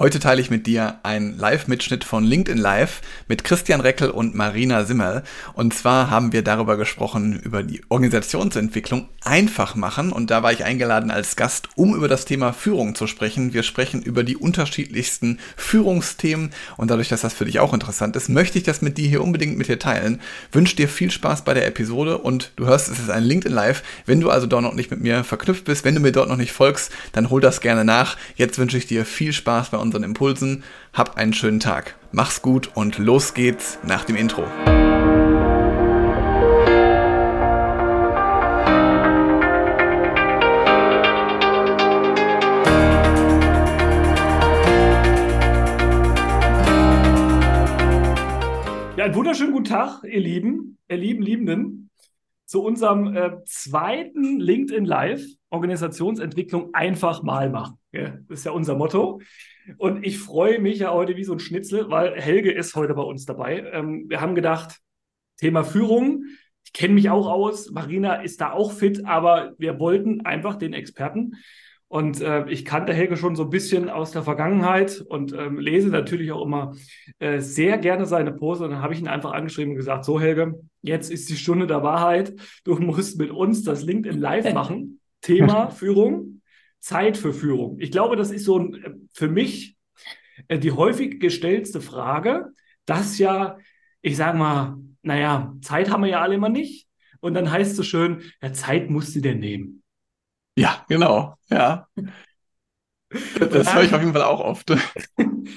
Heute teile ich mit dir einen Live-Mitschnitt von LinkedIn Live mit Christian Reckel und Marina Simmel. Und zwar haben wir darüber gesprochen, über die Organisationsentwicklung einfach machen. Und da war ich eingeladen als Gast, um über das Thema Führung zu sprechen. Wir sprechen über die unterschiedlichsten Führungsthemen. Und dadurch, dass das für dich auch interessant ist, möchte ich das mit dir hier unbedingt mit dir teilen. Wünsche dir viel Spaß bei der Episode und du hörst, es ist ein LinkedIn Live. Wenn du also dort noch nicht mit mir verknüpft bist, wenn du mir dort noch nicht folgst, dann hol das gerne nach. Jetzt wünsche ich dir viel Spaß bei unseren Impulsen. Hab einen schönen Tag. Mach's gut und los geht's nach dem Intro. Ja, einen wunderschönen guten Tag, ihr Lieben, ihr lieben Liebenden, zu unserem äh, zweiten LinkedIn Live Organisationsentwicklung einfach mal machen. Ja, das ist ja unser Motto. Und ich freue mich ja heute wie so ein Schnitzel, weil Helge ist heute bei uns dabei. Ähm, wir haben gedacht, Thema Führung. Ich kenne mich auch aus. Marina ist da auch fit, aber wir wollten einfach den Experten. Und äh, ich kannte Helge schon so ein bisschen aus der Vergangenheit und ähm, lese natürlich auch immer äh, sehr gerne seine Pose. Und dann habe ich ihn einfach angeschrieben und gesagt: So, Helge, jetzt ist die Stunde der Wahrheit. Du musst mit uns das LinkedIn Live machen. Thema Führung. Zeit für Führung? Ich glaube, das ist so ein, äh, für mich äh, die häufig gestellte Frage, dass ja, ich sage mal, naja, Zeit haben wir ja alle immer nicht. Und dann heißt es so schön, ja, Zeit musst du dir nehmen. Ja, genau, ja. Das höre ich auf jeden Fall auch oft.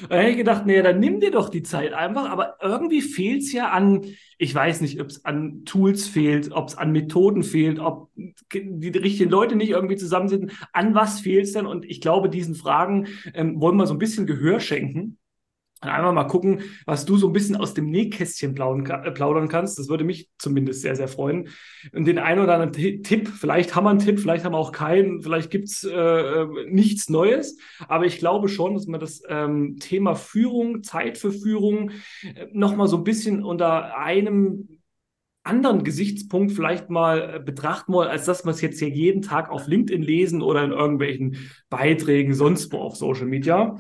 Da hätte ich gedacht, nee, dann nimm dir doch die Zeit einfach. Aber irgendwie fehlt es ja an, ich weiß nicht, ob es an Tools fehlt, ob es an Methoden fehlt, ob die richtigen Leute nicht irgendwie zusammensitzen. An was fehlt es denn? Und ich glaube, diesen Fragen ähm, wollen wir so ein bisschen Gehör schenken. Und einmal mal gucken, was du so ein bisschen aus dem Nähkästchen äh, plaudern kannst. Das würde mich zumindest sehr, sehr freuen. Und den einen oder anderen Tipp, vielleicht haben wir einen Tipp, vielleicht haben wir auch keinen, vielleicht gibt's äh, äh, nichts Neues. Aber ich glaube schon, dass man das ähm, Thema Führung, Zeit für Führung äh, nochmal so ein bisschen unter einem anderen Gesichtspunkt vielleicht mal betrachten wollen, als dass wir es jetzt hier jeden Tag auf LinkedIn lesen oder in irgendwelchen Beiträgen sonst wo auf Social Media.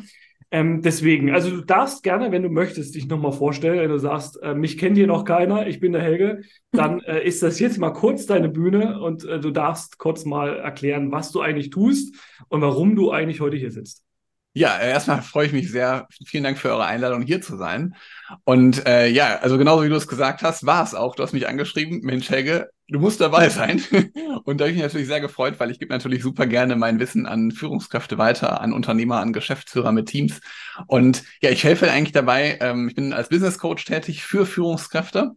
Ähm, deswegen, also du darfst gerne, wenn du möchtest, dich nochmal vorstellen, wenn du sagst, äh, mich kennt hier noch keiner, ich bin der Helge, dann äh, ist das jetzt mal kurz deine Bühne und äh, du darfst kurz mal erklären, was du eigentlich tust und warum du eigentlich heute hier sitzt. Ja, äh, erstmal freue ich mich sehr. Vielen Dank für eure Einladung, hier zu sein. Und äh, ja, also genauso wie du es gesagt hast, war es auch. Du hast mich angeschrieben, Mensch, Helge, du musst dabei sein. Und da habe ich mich natürlich sehr gefreut, weil ich gebe natürlich super gerne mein Wissen an Führungskräfte weiter, an Unternehmer, an Geschäftsführer mit Teams. Und ja, ich helfe eigentlich dabei. Ähm, ich bin als Business Coach tätig für Führungskräfte.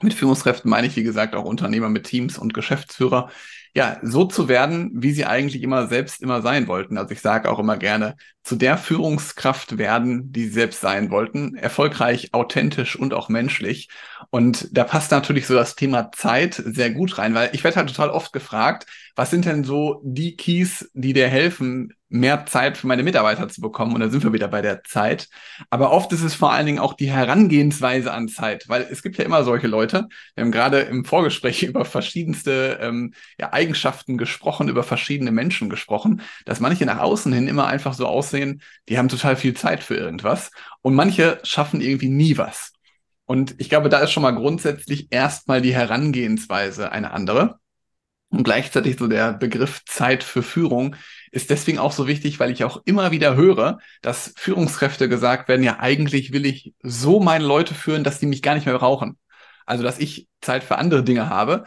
Mit Führungskräften meine ich, wie gesagt, auch Unternehmer mit Teams und Geschäftsführer, ja, so zu werden, wie sie eigentlich immer selbst immer sein wollten. Also ich sage auch immer gerne, zu der Führungskraft werden, die sie selbst sein wollten, erfolgreich, authentisch und auch menschlich. Und da passt natürlich so das Thema Zeit sehr gut rein, weil ich werde halt total oft gefragt, was sind denn so die Keys, die dir helfen, mehr Zeit für meine Mitarbeiter zu bekommen. Und da sind wir wieder bei der Zeit. Aber oft ist es vor allen Dingen auch die Herangehensweise an Zeit, weil es gibt ja immer solche Leute. Wir haben gerade im Vorgespräch über verschiedenste ähm, ja, Eigenschaften gesprochen, über verschiedene Menschen gesprochen, dass manche nach außen hin immer einfach so aussehen, die haben total viel Zeit für irgendwas. Und manche schaffen irgendwie nie was. Und ich glaube, da ist schon mal grundsätzlich erstmal die Herangehensweise eine andere. Und gleichzeitig so der Begriff Zeit für Führung ist deswegen auch so wichtig, weil ich auch immer wieder höre, dass Führungskräfte gesagt werden, ja, eigentlich will ich so meine Leute führen, dass die mich gar nicht mehr brauchen. Also, dass ich Zeit für andere Dinge habe.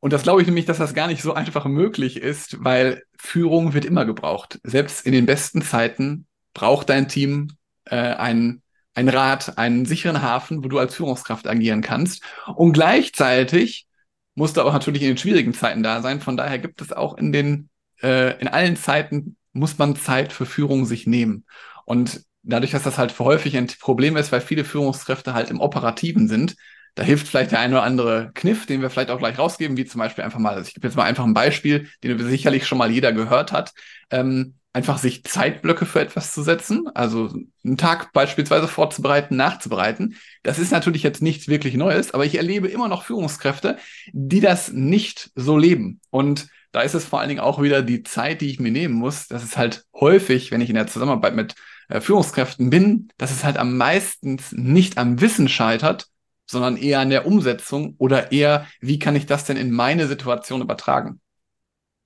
Und das glaube ich nämlich, dass das gar nicht so einfach möglich ist, weil Führung wird immer gebraucht. Selbst in den besten Zeiten braucht dein Team äh, einen, einen Rat, einen sicheren Hafen, wo du als Führungskraft agieren kannst. Und gleichzeitig musst du aber natürlich in den schwierigen Zeiten da sein. Von daher gibt es auch in den äh, in allen Zeiten muss man Zeit für Führung sich nehmen. Und dadurch, dass das halt häufig ein Problem ist, weil viele Führungskräfte halt im Operativen sind, da hilft vielleicht der eine oder andere Kniff, den wir vielleicht auch gleich rausgeben, wie zum Beispiel einfach mal, also ich gebe jetzt mal einfach ein Beispiel, den sicherlich schon mal jeder gehört hat, ähm, einfach sich Zeitblöcke für etwas zu setzen, also einen Tag beispielsweise vorzubereiten, nachzubereiten. Das ist natürlich jetzt nichts wirklich Neues, aber ich erlebe immer noch Führungskräfte, die das nicht so leben. Und da ist es vor allen Dingen auch wieder die Zeit, die ich mir nehmen muss. Das ist halt häufig, wenn ich in der Zusammenarbeit mit äh, Führungskräften bin, dass es halt am meisten nicht am Wissen scheitert, sondern eher an der Umsetzung oder eher, wie kann ich das denn in meine Situation übertragen?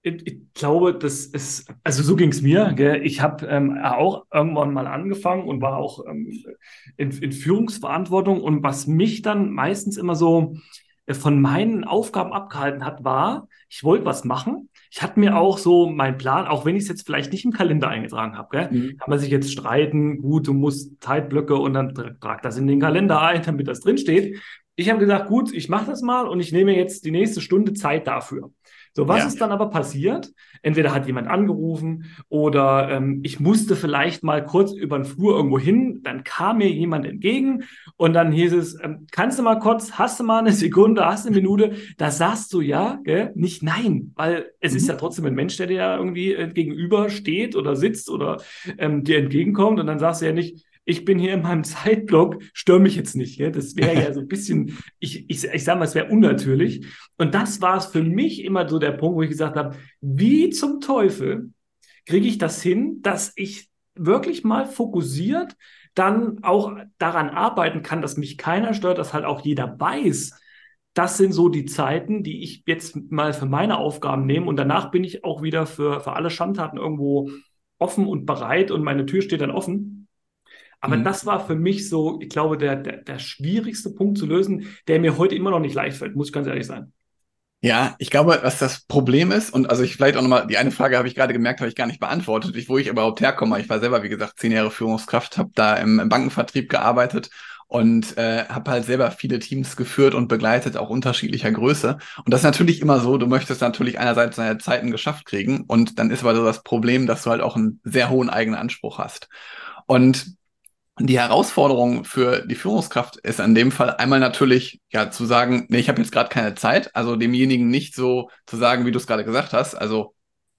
Ich, glaube, das ist, also so ging es mir. Gell? Ich habe ähm, auch irgendwann mal angefangen und war auch ähm, in, in Führungsverantwortung. Und was mich dann meistens immer so äh, von meinen Aufgaben abgehalten hat, war, ich wollte was machen. Ich hatte mir auch so meinen Plan, auch wenn ich es jetzt vielleicht nicht im Kalender eingetragen habe? Mhm. kann man sich jetzt streiten, gut, du musst Zeitblöcke und dann trag das in den Kalender ein, damit das drinsteht. Ich habe gesagt, gut, ich mache das mal und ich nehme jetzt die nächste Stunde Zeit dafür. So, was ja. ist dann aber passiert? Entweder hat jemand angerufen oder ähm, ich musste vielleicht mal kurz über den Flur irgendwo hin, dann kam mir jemand entgegen und dann hieß es, ähm, kannst du mal kurz, hast du mal eine Sekunde, hast du eine Minute? Da sagst du ja, gell? nicht nein, weil es mhm. ist ja trotzdem ein Mensch, der dir irgendwie äh, gegenüber steht oder sitzt oder ähm, dir entgegenkommt und dann sagst du ja nicht, ich bin hier in meinem Zeitblock, störe mich jetzt nicht. Ja? Das wäre ja so ein bisschen, ich, ich, ich sage mal, es wäre unnatürlich. Und das war es für mich immer so der Punkt, wo ich gesagt habe, wie zum Teufel kriege ich das hin, dass ich wirklich mal fokussiert dann auch daran arbeiten kann, dass mich keiner stört, dass halt auch jeder weiß, das sind so die Zeiten, die ich jetzt mal für meine Aufgaben nehme und danach bin ich auch wieder für, für alle Schandtaten irgendwo offen und bereit und meine Tür steht dann offen. Aber mhm. das war für mich so, ich glaube, der, der, der schwierigste Punkt zu lösen, der mir heute immer noch nicht leicht fällt, muss ich ganz ehrlich sein. Ja, ich glaube, was das Problem ist, und also ich vielleicht auch nochmal, die eine Frage habe ich gerade gemerkt, habe ich gar nicht beantwortet, ich, wo ich überhaupt herkomme. Ich war selber, wie gesagt, zehn Jahre Führungskraft, habe da im, im Bankenvertrieb gearbeitet und äh, habe halt selber viele Teams geführt und begleitet, auch unterschiedlicher Größe. Und das ist natürlich immer so, du möchtest natürlich einerseits deine Zeiten geschafft kriegen und dann ist aber so das Problem, dass du halt auch einen sehr hohen eigenen Anspruch hast. Und die Herausforderung für die Führungskraft ist in dem Fall einmal natürlich ja zu sagen, nee, ich habe jetzt gerade keine Zeit, also demjenigen nicht so zu sagen, wie du es gerade gesagt hast, also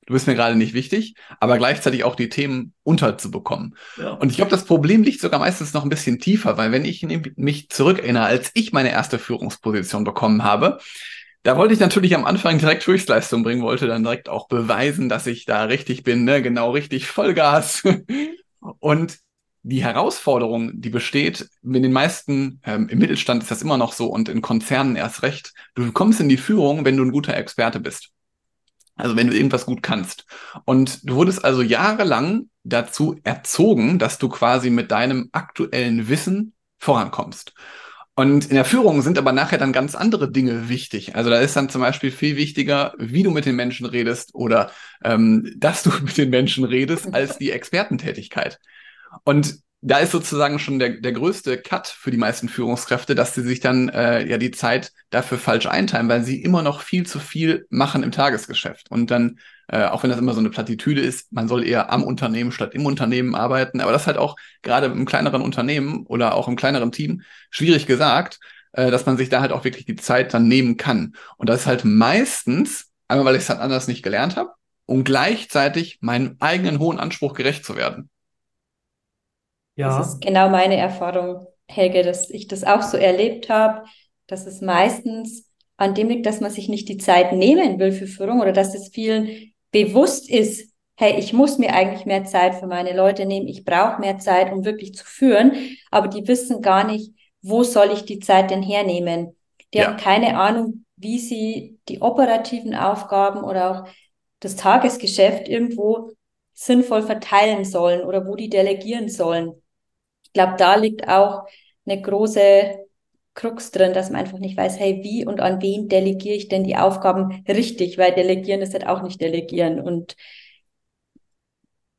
du bist mir gerade nicht wichtig, aber gleichzeitig auch die Themen unterzubekommen. Ja. Und ich glaube, das Problem liegt sogar meistens noch ein bisschen tiefer, weil wenn ich mich zurückerinnere, als ich meine erste Führungsposition bekommen habe, da wollte ich natürlich am Anfang direkt Höchstleistung bringen, wollte dann direkt auch beweisen, dass ich da richtig bin, ne? genau richtig Vollgas. Und die Herausforderung, die besteht, in den meisten, ähm, im Mittelstand ist das immer noch so und in Konzernen erst recht, du kommst in die Führung, wenn du ein guter Experte bist. Also wenn du irgendwas gut kannst. Und du wurdest also jahrelang dazu erzogen, dass du quasi mit deinem aktuellen Wissen vorankommst. Und in der Führung sind aber nachher dann ganz andere Dinge wichtig. Also da ist dann zum Beispiel viel wichtiger, wie du mit den Menschen redest oder ähm, dass du mit den Menschen redest, als die Expertentätigkeit. Und da ist sozusagen schon der, der größte Cut für die meisten Führungskräfte, dass sie sich dann äh, ja die Zeit dafür falsch einteilen, weil sie immer noch viel zu viel machen im Tagesgeschäft. Und dann, äh, auch wenn das immer so eine Plattitüde ist, man soll eher am Unternehmen statt im Unternehmen arbeiten. Aber das halt auch gerade im kleineren Unternehmen oder auch im kleineren Team schwierig gesagt, äh, dass man sich da halt auch wirklich die Zeit dann nehmen kann. Und das ist halt meistens, einmal weil ich es halt anders nicht gelernt habe und gleichzeitig meinem eigenen hohen Anspruch gerecht zu werden. Ja. Das ist genau meine Erfahrung, Helge, dass ich das auch so erlebt habe, dass es meistens an dem liegt, dass man sich nicht die Zeit nehmen will für Führung oder dass es vielen bewusst ist, hey, ich muss mir eigentlich mehr Zeit für meine Leute nehmen, ich brauche mehr Zeit, um wirklich zu führen, aber die wissen gar nicht, wo soll ich die Zeit denn hernehmen? Die ja. haben keine Ahnung, wie sie die operativen Aufgaben oder auch das Tagesgeschäft irgendwo sinnvoll verteilen sollen oder wo die delegieren sollen. Ich glaube, da liegt auch eine große Krux drin, dass man einfach nicht weiß, hey, wie und an wen delegiere ich denn die Aufgaben richtig, weil delegieren ist halt auch nicht delegieren. Und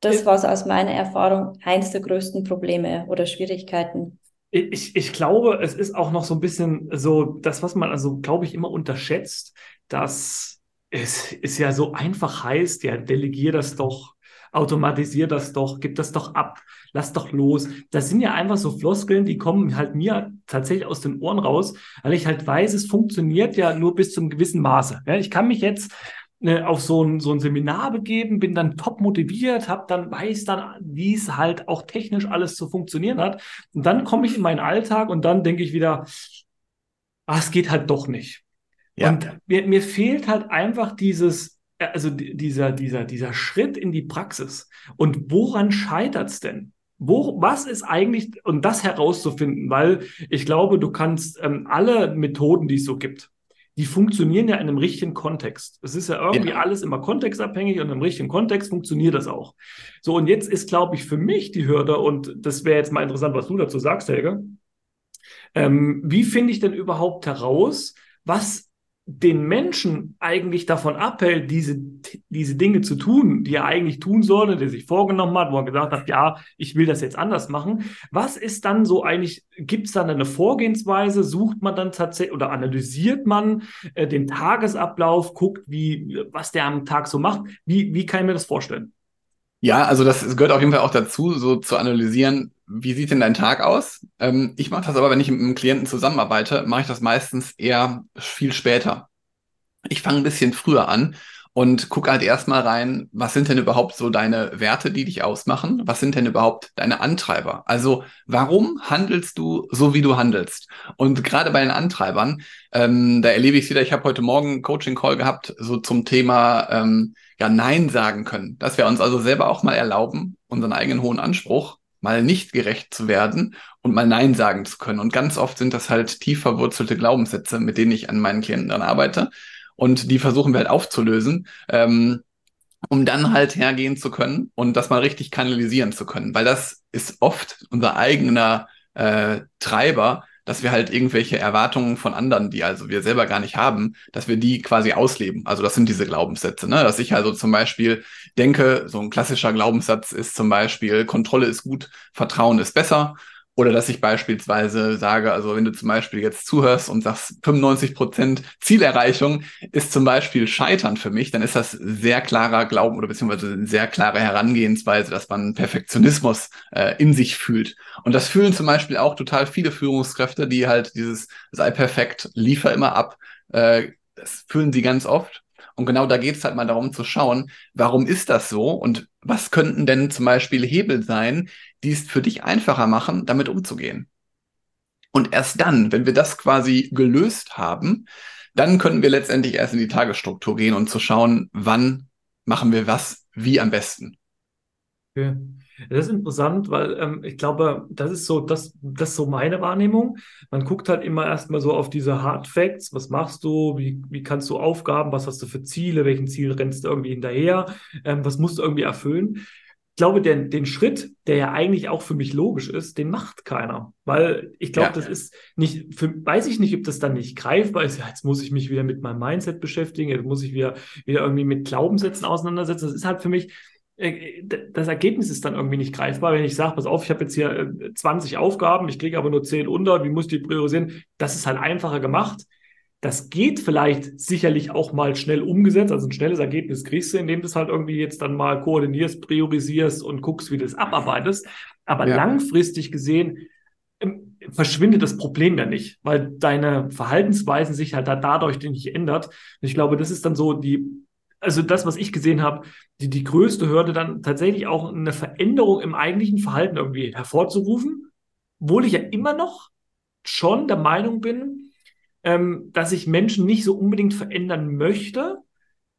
das war so aus meiner Erfahrung eins der größten Probleme oder Schwierigkeiten. Ich, ich glaube, es ist auch noch so ein bisschen so, das, was man also, glaube ich, immer unterschätzt, dass es, es ja so einfach heißt, ja, delegier das doch automatisier das doch, gib das doch ab, lass doch los. Das sind ja einfach so Floskeln, die kommen halt mir tatsächlich aus den Ohren raus, weil ich halt weiß, es funktioniert ja nur bis zum gewissen Maße. Ja, ich kann mich jetzt äh, auf so ein, so ein Seminar begeben, bin dann top motiviert, habe dann weiß dann, wie es halt auch technisch alles zu funktionieren hat. Und dann komme ich in meinen Alltag und dann denke ich wieder, ah, es geht halt doch nicht. Ja. Und mir, mir fehlt halt einfach dieses, also dieser, dieser, dieser Schritt in die Praxis. Und woran scheitert es denn? wo, was ist eigentlich, und das herauszufinden, weil ich glaube, du kannst ähm, alle Methoden, die es so gibt, die funktionieren ja in einem richtigen Kontext. Es ist ja irgendwie ja. alles immer kontextabhängig und im richtigen Kontext funktioniert das auch. So, und jetzt ist, glaube ich, für mich die Hürde, und das wäre jetzt mal interessant, was du dazu sagst, Helge. Ähm, wie finde ich denn überhaupt heraus, was den Menschen eigentlich davon abhält, diese, diese Dinge zu tun, die er eigentlich tun sollte, der sich vorgenommen hat, wo er gesagt hat, ja, ich will das jetzt anders machen. Was ist dann so eigentlich, gibt es dann eine Vorgehensweise, sucht man dann tatsächlich oder analysiert man äh, den Tagesablauf, guckt, wie, was der am Tag so macht? Wie, wie kann ich mir das vorstellen? Ja, also das gehört auf jeden Fall auch dazu, so zu analysieren, wie sieht denn dein Tag aus? Ähm, ich mache das aber, wenn ich mit einem Klienten zusammenarbeite, mache ich das meistens eher viel später. Ich fange ein bisschen früher an und gucke halt erstmal rein, was sind denn überhaupt so deine Werte, die dich ausmachen? Was sind denn überhaupt deine Antreiber? Also warum handelst du so, wie du handelst? Und gerade bei den Antreibern, ähm, da erlebe ich es wieder, ich habe heute Morgen einen Coaching-Call gehabt, so zum Thema ähm, ja Nein sagen können, dass wir uns also selber auch mal erlauben, unseren eigenen hohen Anspruch mal nicht gerecht zu werden und mal Nein sagen zu können. Und ganz oft sind das halt tief verwurzelte Glaubenssätze, mit denen ich an meinen Klienten dann arbeite. Und die versuchen wir halt aufzulösen, ähm, um dann halt hergehen zu können und das mal richtig kanalisieren zu können. Weil das ist oft unser eigener äh, Treiber, dass wir halt irgendwelche Erwartungen von anderen, die also wir selber gar nicht haben, dass wir die quasi ausleben. Also das sind diese Glaubenssätze, ne? Dass ich also zum Beispiel denke, so ein klassischer Glaubenssatz ist zum Beispiel, Kontrolle ist gut, Vertrauen ist besser. Oder dass ich beispielsweise sage, also wenn du zum Beispiel jetzt zuhörst und sagst, 95 Prozent Zielerreichung ist zum Beispiel Scheitern für mich, dann ist das sehr klarer Glauben oder beziehungsweise eine sehr klare Herangehensweise, dass man Perfektionismus äh, in sich fühlt. Und das fühlen zum Beispiel auch total viele Führungskräfte, die halt dieses sei perfekt, liefer immer ab, äh, das fühlen sie ganz oft. Und genau da geht es halt mal darum zu schauen, warum ist das so und was könnten denn zum Beispiel Hebel sein, die es für dich einfacher machen, damit umzugehen. Und erst dann, wenn wir das quasi gelöst haben, dann können wir letztendlich erst in die Tagesstruktur gehen und zu schauen, wann machen wir was, wie am besten. Okay. Das ist interessant, weil ähm, ich glaube, das ist so, das, das ist so meine Wahrnehmung. Man guckt halt immer erstmal so auf diese Hard Facts. Was machst du? Wie, wie kannst du Aufgaben? Was hast du für Ziele? Welchen Ziel rennst du irgendwie hinterher? Ähm, was musst du irgendwie erfüllen? Ich glaube, den, den Schritt, der ja eigentlich auch für mich logisch ist, den macht keiner. Weil ich glaube, ja. das ist nicht, für, weiß ich nicht, ob das dann nicht greifbar ist. Jetzt muss ich mich wieder mit meinem Mindset beschäftigen, jetzt muss ich wieder, wieder irgendwie mit Glaubenssätzen auseinandersetzen. Das ist halt für mich, das Ergebnis ist dann irgendwie nicht greifbar. Wenn ich sage, pass auf, ich habe jetzt hier 20 äh, Aufgaben, ich kriege aber nur 10 unter, wie muss ich die priorisieren? Das ist halt einfacher gemacht. Das geht vielleicht sicherlich auch mal schnell umgesetzt. Also ein schnelles Ergebnis kriegst du, indem du es halt irgendwie jetzt dann mal koordinierst, priorisierst und guckst, wie du es abarbeitest. Aber ja. langfristig gesehen ähm, verschwindet das Problem ja nicht, weil deine Verhaltensweisen sich halt da dadurch nicht ändert. Und ich glaube, das ist dann so die also das, was ich gesehen habe, die, die größte Hürde dann tatsächlich auch eine Veränderung im eigentlichen Verhalten irgendwie hervorzurufen, obwohl ich ja immer noch schon der Meinung bin, ähm, dass ich Menschen nicht so unbedingt verändern möchte,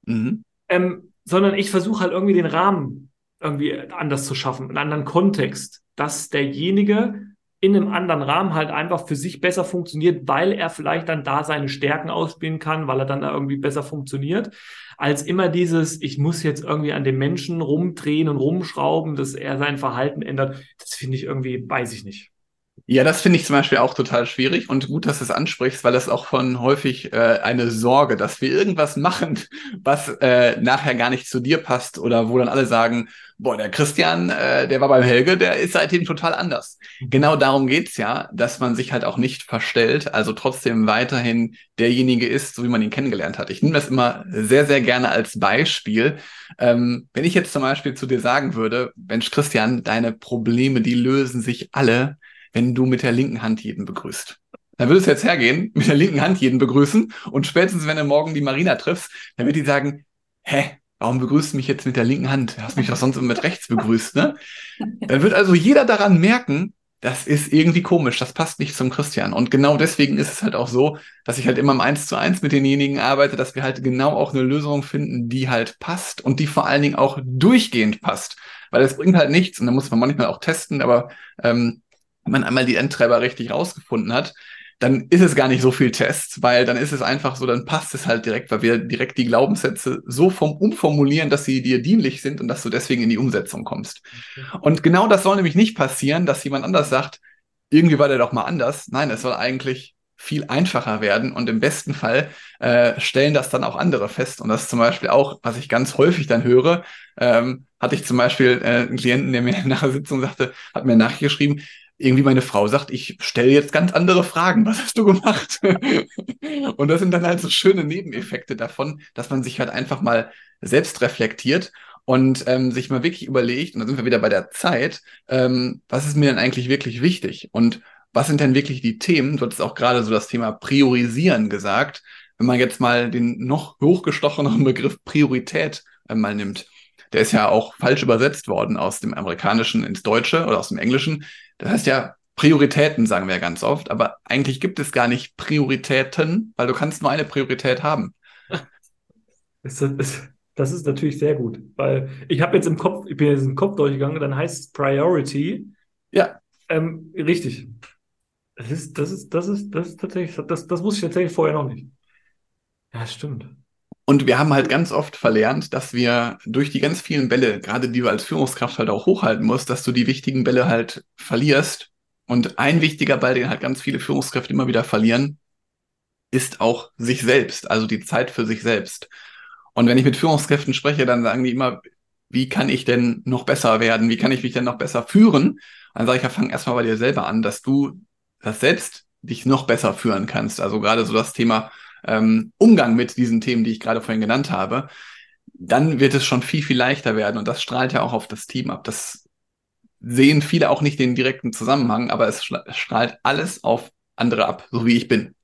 mhm. ähm, sondern ich versuche halt irgendwie den Rahmen irgendwie anders zu schaffen, einen anderen Kontext, dass derjenige in einem anderen Rahmen halt einfach für sich besser funktioniert, weil er vielleicht dann da seine Stärken ausspielen kann, weil er dann da irgendwie besser funktioniert, als immer dieses, ich muss jetzt irgendwie an dem Menschen rumdrehen und rumschrauben, dass er sein Verhalten ändert. Das finde ich irgendwie, weiß ich nicht. Ja, das finde ich zum Beispiel auch total schwierig und gut, dass du es ansprichst, weil das auch von häufig äh, eine Sorge, dass wir irgendwas machen, was äh, nachher gar nicht zu dir passt oder wo dann alle sagen, boah, der Christian, äh, der war beim Helge, der ist seitdem total anders. Mhm. Genau darum geht's ja, dass man sich halt auch nicht verstellt, also trotzdem weiterhin derjenige ist, so wie man ihn kennengelernt hat. Ich nehme das immer sehr, sehr gerne als Beispiel. Ähm, wenn ich jetzt zum Beispiel zu dir sagen würde, Mensch, Christian, deine Probleme, die lösen sich alle, wenn du mit der linken Hand jeden begrüßt. Dann würdest du jetzt hergehen, mit der linken Hand jeden begrüßen und spätestens, wenn du morgen die Marina triffst, dann wird die sagen, hä, warum begrüßt du mich jetzt mit der linken Hand? Du hast mich doch sonst immer mit rechts begrüßt, ne? Dann wird also jeder daran merken, das ist irgendwie komisch, das passt nicht zum Christian. Und genau deswegen ist es halt auch so, dass ich halt immer im Eins zu eins mit denjenigen arbeite, dass wir halt genau auch eine Lösung finden, die halt passt und die vor allen Dingen auch durchgehend passt. weil es bringt halt nichts und da muss man manchmal auch testen, aber ähm, wenn man einmal die Endtreiber richtig rausgefunden hat, dann ist es gar nicht so viel Tests, weil dann ist es einfach so, dann passt es halt direkt, weil wir direkt die Glaubenssätze so vom umformulieren, dass sie dir dienlich sind und dass du deswegen in die Umsetzung kommst. Okay. Und genau das soll nämlich nicht passieren, dass jemand anders sagt, irgendwie war der doch mal anders. Nein, es soll eigentlich viel einfacher werden und im besten Fall äh, stellen das dann auch andere fest. Und das ist zum Beispiel auch, was ich ganz häufig dann höre, ähm, hatte ich zum Beispiel äh, einen Klienten, der mir nach der Sitzung sagte, hat mir nachgeschrieben, irgendwie meine Frau sagt, ich stelle jetzt ganz andere Fragen. Was hast du gemacht? und das sind dann halt so schöne Nebeneffekte davon, dass man sich halt einfach mal selbst reflektiert und ähm, sich mal wirklich überlegt, und da sind wir wieder bei der Zeit, ähm, was ist mir denn eigentlich wirklich wichtig? Und was sind denn wirklich die Themen? Du hattest auch gerade so das Thema Priorisieren gesagt. Wenn man jetzt mal den noch hochgestocheneren Begriff Priorität äh, mal nimmt, der ist ja auch falsch übersetzt worden aus dem Amerikanischen ins Deutsche oder aus dem Englischen. Das heißt ja Prioritäten, sagen wir ganz oft, aber eigentlich gibt es gar nicht Prioritäten, weil du kannst nur eine Priorität haben. Das ist, das ist natürlich sehr gut, weil ich habe jetzt im Kopf, ich bin jetzt im Kopf durchgegangen, dann heißt es Priority. Ja. Ähm, richtig. Das ist, das ist, das ist, das ist tatsächlich, das, das wusste ich tatsächlich vorher noch nicht. Ja, stimmt. Und wir haben halt ganz oft verlernt, dass wir durch die ganz vielen Bälle, gerade die du als Führungskraft halt auch hochhalten musst, dass du die wichtigen Bälle halt verlierst. Und ein wichtiger Ball, den halt ganz viele Führungskräfte immer wieder verlieren, ist auch sich selbst, also die Zeit für sich selbst. Und wenn ich mit Führungskräften spreche, dann sagen die immer, wie kann ich denn noch besser werden? Wie kann ich mich denn noch besser führen? Dann sage ich ja, fang erstmal bei dir selber an, dass du das selbst dich noch besser führen kannst. Also gerade so das Thema ähm, Umgang mit diesen Themen, die ich gerade vorhin genannt habe, dann wird es schon viel, viel leichter werden. Und das strahlt ja auch auf das Team ab. Das sehen viele auch nicht den direkten Zusammenhang, aber es strahlt alles auf andere ab, so wie ich bin.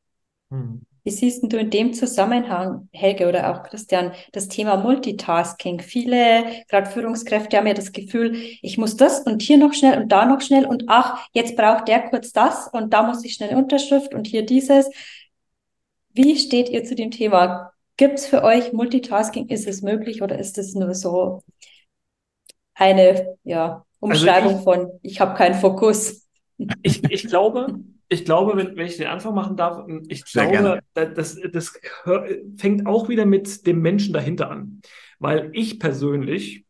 Hm. Wie siehst du in dem Zusammenhang, Helge oder auch Christian, das Thema Multitasking? Viele, gerade Führungskräfte, haben ja das Gefühl, ich muss das und hier noch schnell und da noch schnell und ach, jetzt braucht der kurz das und da muss ich schnell Unterschrift und hier dieses. Wie steht ihr zu dem Thema? Gibt es für euch Multitasking? Ist es möglich oder ist es nur so eine ja, Umschreibung also ich, von, ich habe keinen Fokus? Ich, ich glaube, ich glaube, wenn, wenn ich den Anfang machen darf, ich Sehr glaube, das, das fängt auch wieder mit dem Menschen dahinter an. Weil ich persönlich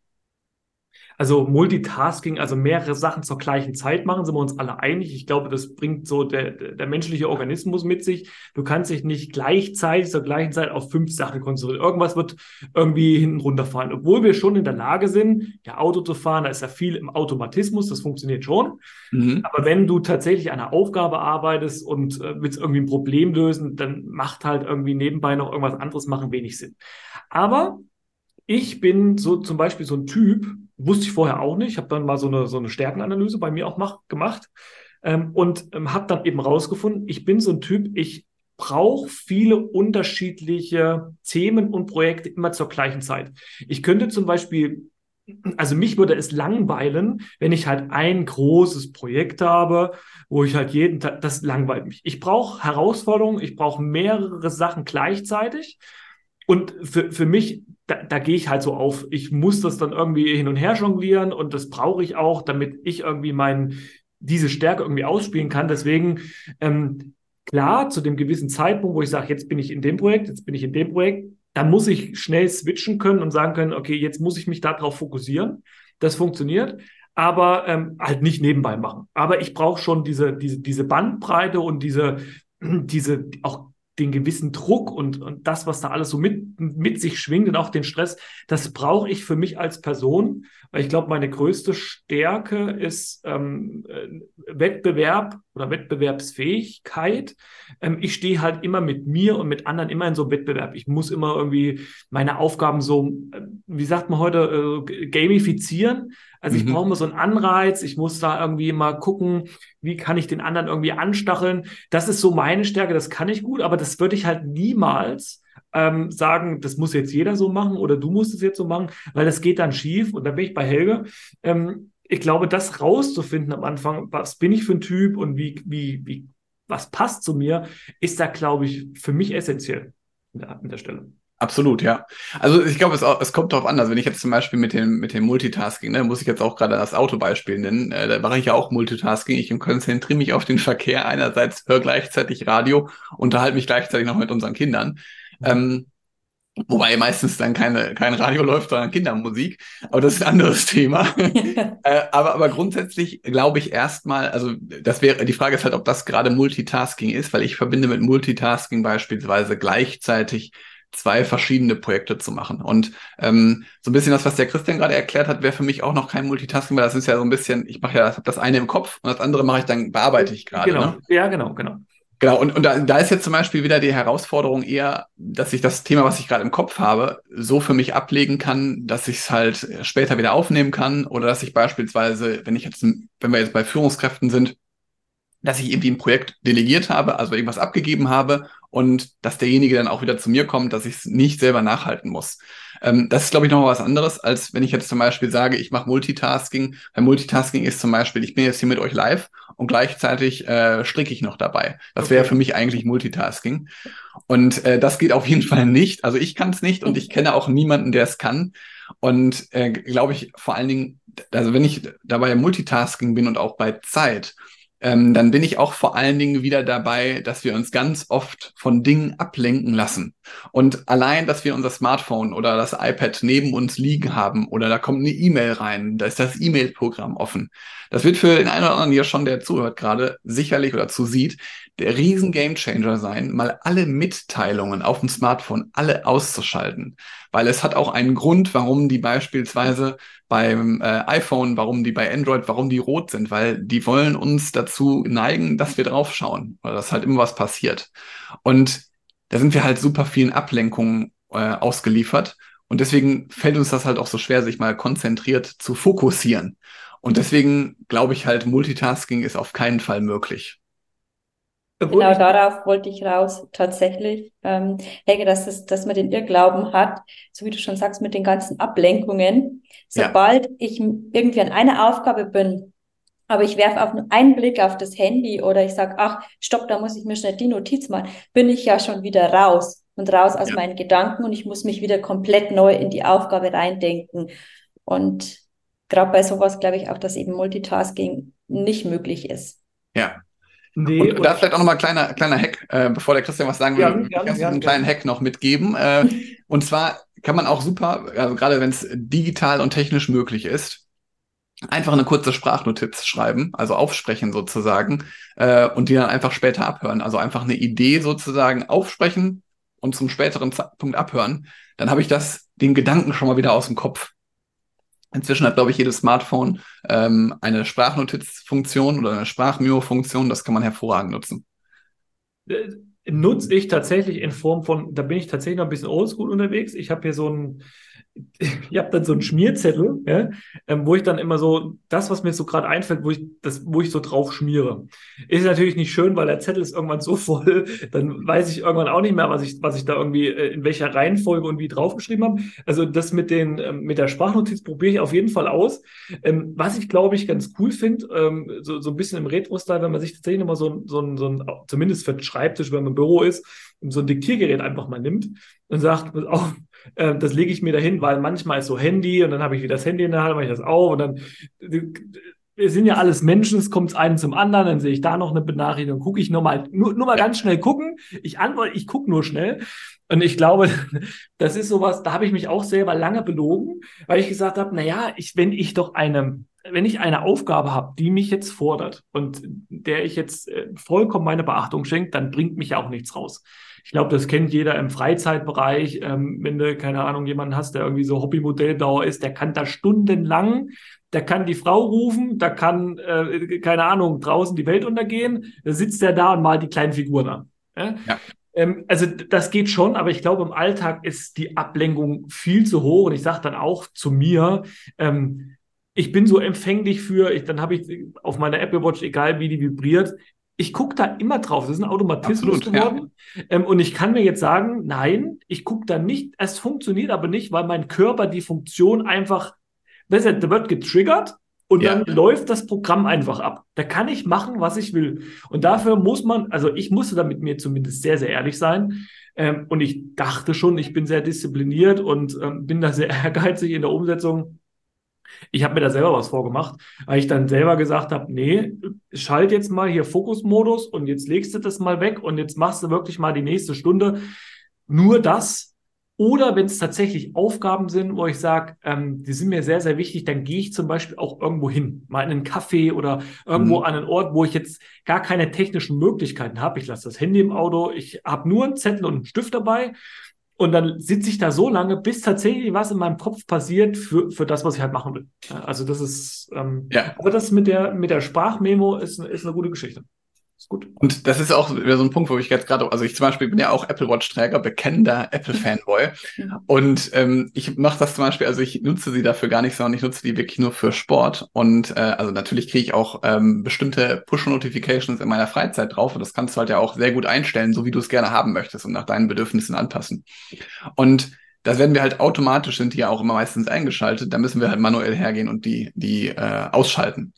also Multitasking, also mehrere Sachen zur gleichen Zeit machen, sind wir uns alle einig. Ich glaube, das bringt so der, der menschliche Organismus mit sich. Du kannst dich nicht gleichzeitig zur gleichen Zeit auf fünf Sachen konzentrieren. Irgendwas wird irgendwie hinten runterfahren. Obwohl wir schon in der Lage sind, ja, Auto zu fahren, da ist ja viel im Automatismus, das funktioniert schon. Mhm. Aber wenn du tatsächlich an einer Aufgabe arbeitest und äh, willst irgendwie ein Problem lösen, dann macht halt irgendwie nebenbei noch irgendwas anderes machen wenig Sinn. Aber ich bin so zum Beispiel so ein Typ, wusste ich vorher auch nicht, habe dann mal so eine, so eine Stärkenanalyse bei mir auch mach, gemacht ähm, und ähm, habe dann eben rausgefunden, ich bin so ein Typ, ich brauche viele unterschiedliche Themen und Projekte immer zur gleichen Zeit. Ich könnte zum Beispiel also mich würde es langweilen, wenn ich halt ein großes Projekt habe, wo ich halt jeden Tag, das langweilt mich. Ich brauche Herausforderungen, ich brauche mehrere Sachen gleichzeitig. Und für, für mich da, da gehe ich halt so auf, ich muss das dann irgendwie hin und her jonglieren und das brauche ich auch, damit ich irgendwie mein, diese Stärke irgendwie ausspielen kann. Deswegen, ähm, klar, zu dem gewissen Zeitpunkt, wo ich sage, jetzt bin ich in dem Projekt, jetzt bin ich in dem Projekt, da muss ich schnell switchen können und sagen können, okay, jetzt muss ich mich darauf fokussieren. Das funktioniert, aber ähm, halt nicht nebenbei machen. Aber ich brauche schon diese, diese, diese Bandbreite und diese, diese auch den gewissen Druck und, und das, was da alles so mit, mit sich schwingt und auch den Stress, das brauche ich für mich als Person, weil ich glaube, meine größte Stärke ist ähm, äh, Wettbewerb oder Wettbewerbsfähigkeit. Ähm, ich stehe halt immer mit mir und mit anderen immer in so einem Wettbewerb. Ich muss immer irgendwie meine Aufgaben so, äh, wie sagt man heute, äh, gamifizieren. Also mhm. ich brauche immer so einen Anreiz. Ich muss da irgendwie mal gucken, wie kann ich den anderen irgendwie anstacheln. Das ist so meine Stärke. Das kann ich gut, aber das würde ich halt niemals ähm, sagen, das muss jetzt jeder so machen oder du musst es jetzt so machen, weil das geht dann schief. Und da bin ich bei Helge. Ähm, ich glaube, das rauszufinden am Anfang, was bin ich für ein Typ und wie, wie, wie, was passt zu mir, ist da, glaube ich, für mich essentiell an der, Stelle. Absolut, ja. Also ich glaube, es, es kommt darauf an. Also wenn ich jetzt zum Beispiel mit dem, mit dem Multitasking, ne, muss ich jetzt auch gerade das Autobeispiel nennen, äh, da mache ich ja auch Multitasking. Ich konzentriere mich auf den Verkehr einerseits, höre gleichzeitig Radio, unterhalte mich gleichzeitig noch mit unseren Kindern. Ähm, Wobei meistens dann keine, kein Radio läuft, sondern Kindermusik. Aber das ist ein anderes Thema. äh, aber, aber grundsätzlich glaube ich erstmal, also das wäre, die Frage ist halt, ob das gerade Multitasking ist, weil ich verbinde mit Multitasking beispielsweise gleichzeitig zwei verschiedene Projekte zu machen. Und ähm, so ein bisschen das, was der Christian gerade erklärt hat, wäre für mich auch noch kein Multitasking, weil das ist ja so ein bisschen, ich mache ja das, das eine im Kopf und das andere mache ich dann, bearbeite ich gerade. Genau, ne? ja, genau, genau. Genau, und, und da, da ist jetzt zum Beispiel wieder die Herausforderung eher, dass ich das Thema, was ich gerade im Kopf habe, so für mich ablegen kann, dass ich es halt später wieder aufnehmen kann oder dass ich beispielsweise, wenn ich jetzt, wenn wir jetzt bei Führungskräften sind, dass ich irgendwie ein Projekt delegiert habe, also irgendwas abgegeben habe und dass derjenige dann auch wieder zu mir kommt, dass ich es nicht selber nachhalten muss. Ähm, das ist, glaube ich, noch mal was anderes, als wenn ich jetzt zum Beispiel sage, ich mache Multitasking. Weil Multitasking ist zum Beispiel, ich bin jetzt hier mit euch live und gleichzeitig äh, stricke ich noch dabei. Das okay. wäre für mich eigentlich Multitasking. Und äh, das geht auf jeden Fall nicht. Also ich kann es nicht und ich kenne auch niemanden, der es kann. Und äh, glaube ich vor allen Dingen, also wenn ich dabei Multitasking bin und auch bei Zeit, ähm, dann bin ich auch vor allen Dingen wieder dabei, dass wir uns ganz oft von Dingen ablenken lassen. Und allein, dass wir unser Smartphone oder das iPad neben uns liegen haben oder da kommt eine E-Mail rein, da ist das E-Mail-Programm offen. Das wird für den einen oder anderen hier schon, der zuhört gerade, sicherlich oder zusieht, der riesen Gamechanger sein, mal alle Mitteilungen auf dem Smartphone alle auszuschalten. Weil es hat auch einen Grund, warum die beispielsweise beim äh, iPhone, warum die bei Android, warum die rot sind, weil die wollen uns dazu neigen, dass wir draufschauen oder dass halt immer was passiert. Und da sind wir halt super vielen Ablenkungen äh, ausgeliefert. Und deswegen fällt uns das halt auch so schwer, sich mal konzentriert zu fokussieren. Und deswegen glaube ich halt, Multitasking ist auf keinen Fall möglich. Genau darauf wollte ich raus, tatsächlich. Ähm, Helge, dass, es, dass man den Irrglauben hat, so wie du schon sagst, mit den ganzen Ablenkungen. Sobald ja. ich irgendwie an einer Aufgabe bin, aber ich werfe auf einen Blick auf das Handy oder ich sage, ach, stopp, da muss ich mir schnell die Notiz machen, bin ich ja schon wieder raus und raus aus ja. meinen Gedanken und ich muss mich wieder komplett neu in die Aufgabe reindenken. Und gerade bei sowas glaube ich auch, dass eben Multitasking nicht möglich ist. Ja, Nee, und da vielleicht auch nochmal ein kleiner, kleiner Hack, äh, bevor der Christian was sagen will, ja, ja, ich ja, einen kleinen Hack noch mitgeben. Äh, und zwar kann man auch super, also gerade wenn es digital und technisch möglich ist, einfach eine kurze Sprachnotiz schreiben, also aufsprechen sozusagen, äh, und die dann einfach später abhören. Also einfach eine Idee sozusagen aufsprechen und zum späteren Zeitpunkt abhören. Dann habe ich das, den Gedanken schon mal wieder aus dem Kopf. Inzwischen hat, glaube ich, jedes Smartphone ähm, eine Sprachnotizfunktion oder eine Sprachmemo-Funktion. Das kann man hervorragend nutzen. Äh, nutze ich tatsächlich in Form von, da bin ich tatsächlich noch ein bisschen oldschool unterwegs. Ich habe hier so ein, ich habe dann so einen Schmierzettel, ja, ähm, wo ich dann immer so das, was mir so gerade einfällt, wo ich das, wo ich so drauf schmiere. Ist natürlich nicht schön, weil der Zettel ist irgendwann so voll, dann weiß ich irgendwann auch nicht mehr, was ich, was ich da irgendwie äh, in welcher Reihenfolge und wie draufgeschrieben habe. Also das mit den, ähm, mit der Sprachnotiz probiere ich auf jeden Fall aus. Ähm, was ich glaube ich ganz cool finde, ähm, so, so ein bisschen im Retro-Style, wenn man sich tatsächlich nochmal so, so, ein, so ein, zumindest für den Schreibtisch, wenn man im Büro ist, so ein Diktiergerät einfach mal nimmt und sagt, auch äh, das lege ich mir dahin, weil manchmal ist so Handy und dann habe ich wieder das Handy in der Hand, mache ich das auf und dann wir sind ja alles Menschen, es kommt einen zum anderen, dann sehe ich da noch eine Benachrichtigung, gucke ich nur mal, nur, nur mal ganz schnell gucken. Ich antworte, ich gucke nur schnell. Und ich glaube, das ist sowas, da habe ich mich auch selber lange belogen, weil ich gesagt habe, na ja, ich, wenn ich doch eine, wenn ich eine Aufgabe habe, die mich jetzt fordert und der ich jetzt äh, vollkommen meine Beachtung schenke, dann bringt mich ja auch nichts raus. Ich glaube, das kennt jeder im Freizeitbereich. Ähm, wenn du, keine Ahnung, jemanden hast, der irgendwie so Hobbymodellbauer ist, der kann da stundenlang, der kann die Frau rufen, da kann, äh, keine Ahnung, draußen die Welt untergehen, da sitzt er da und malt die kleinen Figuren an. Ja? ja. Ähm, also das geht schon, aber ich glaube, im Alltag ist die Ablenkung viel zu hoch. Und ich sage dann auch zu mir, ähm, ich bin so empfänglich für, ich, dann habe ich auf meiner Apple Watch, egal wie die vibriert, ich gucke da immer drauf. Das ist ein Automatismus Absolut, geworden. Ja. Ähm, und ich kann mir jetzt sagen, nein, ich gucke da nicht. Es funktioniert aber nicht, weil mein Körper die Funktion einfach, du, der wird getriggert und ja. dann läuft das Programm einfach ab. Da kann ich machen, was ich will. Und dafür muss man, also ich musste da mit mir zumindest sehr, sehr ehrlich sein. Ähm, und ich dachte schon, ich bin sehr diszipliniert und ähm, bin da sehr ehrgeizig in der Umsetzung. Ich habe mir da selber was vorgemacht, weil ich dann selber gesagt habe, nee, schalt jetzt mal hier Fokusmodus und jetzt legst du das mal weg und jetzt machst du wirklich mal die nächste Stunde nur das, oder wenn es tatsächlich Aufgaben sind, wo ich sage, ähm, die sind mir sehr, sehr wichtig, dann gehe ich zum Beispiel auch irgendwo hin, mal in einen Café oder irgendwo mhm. an einen Ort, wo ich jetzt gar keine technischen Möglichkeiten habe. Ich lasse das Handy im Auto, ich habe nur einen Zettel und einen Stift dabei. Und dann sitze ich da so lange, bis tatsächlich was in meinem Kopf passiert für, für das, was ich halt machen will. Also das ist, ähm, ja. aber das mit der, mit der Sprachmemo ist, ist eine gute Geschichte. Ist gut. Und das ist auch wieder so ein Punkt, wo ich jetzt gerade, also ich zum Beispiel bin ja auch Apple Watch-Träger, bekennender Apple-Fanboy. Ja. Und ähm, ich mache das zum Beispiel, also ich nutze sie dafür gar nicht, sondern ich nutze die wirklich nur für Sport. Und äh, also natürlich kriege ich auch ähm, bestimmte Push-Notifications in meiner Freizeit drauf. Und das kannst du halt ja auch sehr gut einstellen, so wie du es gerne haben möchtest und nach deinen Bedürfnissen anpassen. Und das werden wir halt automatisch, sind die ja auch immer meistens eingeschaltet. Da müssen wir halt manuell hergehen und die, die äh, ausschalten.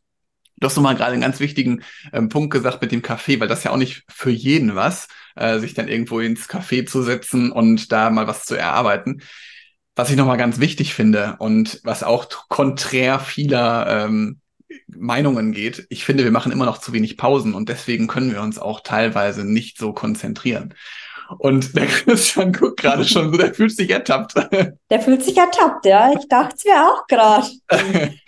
Du hast nochmal gerade einen ganz wichtigen ähm, Punkt gesagt mit dem Kaffee, weil das ja auch nicht für jeden was, äh, sich dann irgendwo ins Café zu setzen und da mal was zu erarbeiten. Was ich nochmal ganz wichtig finde und was auch konträr vieler ähm, Meinungen geht, ich finde, wir machen immer noch zu wenig Pausen und deswegen können wir uns auch teilweise nicht so konzentrieren. Und der Christian guckt gerade schon so, der fühlt sich ertappt. Der fühlt sich ertappt, ja. Ich dachte es mir auch gerade.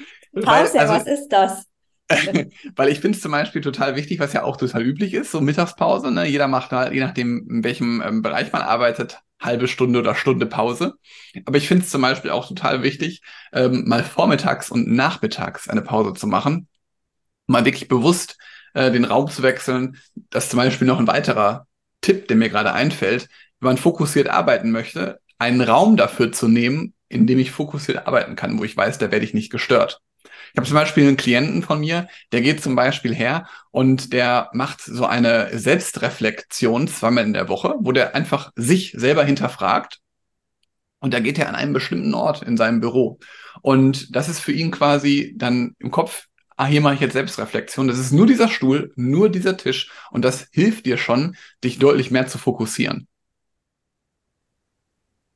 Pause, also, was ist das? Weil ich finde es zum Beispiel total wichtig, was ja auch total üblich ist, so Mittagspause. Ne? Jeder macht halt, je nachdem, in welchem ähm, Bereich man arbeitet, halbe Stunde oder Stunde Pause. Aber ich finde es zum Beispiel auch total wichtig, ähm, mal vormittags und nachmittags eine Pause zu machen. Mal wirklich bewusst äh, den Raum zu wechseln. Das ist zum Beispiel noch ein weiterer Tipp, der mir gerade einfällt. Wenn man fokussiert arbeiten möchte, einen Raum dafür zu nehmen, in dem ich fokussiert arbeiten kann, wo ich weiß, da werde ich nicht gestört. Ich habe zum Beispiel einen Klienten von mir, der geht zum Beispiel her und der macht so eine Selbstreflexion zweimal in der Woche, wo der einfach sich selber hinterfragt. Und da geht er an einen bestimmten Ort in seinem Büro. Und das ist für ihn quasi dann im Kopf, ah, hier mache ich jetzt Selbstreflexion. Das ist nur dieser Stuhl, nur dieser Tisch. Und das hilft dir schon, dich deutlich mehr zu fokussieren.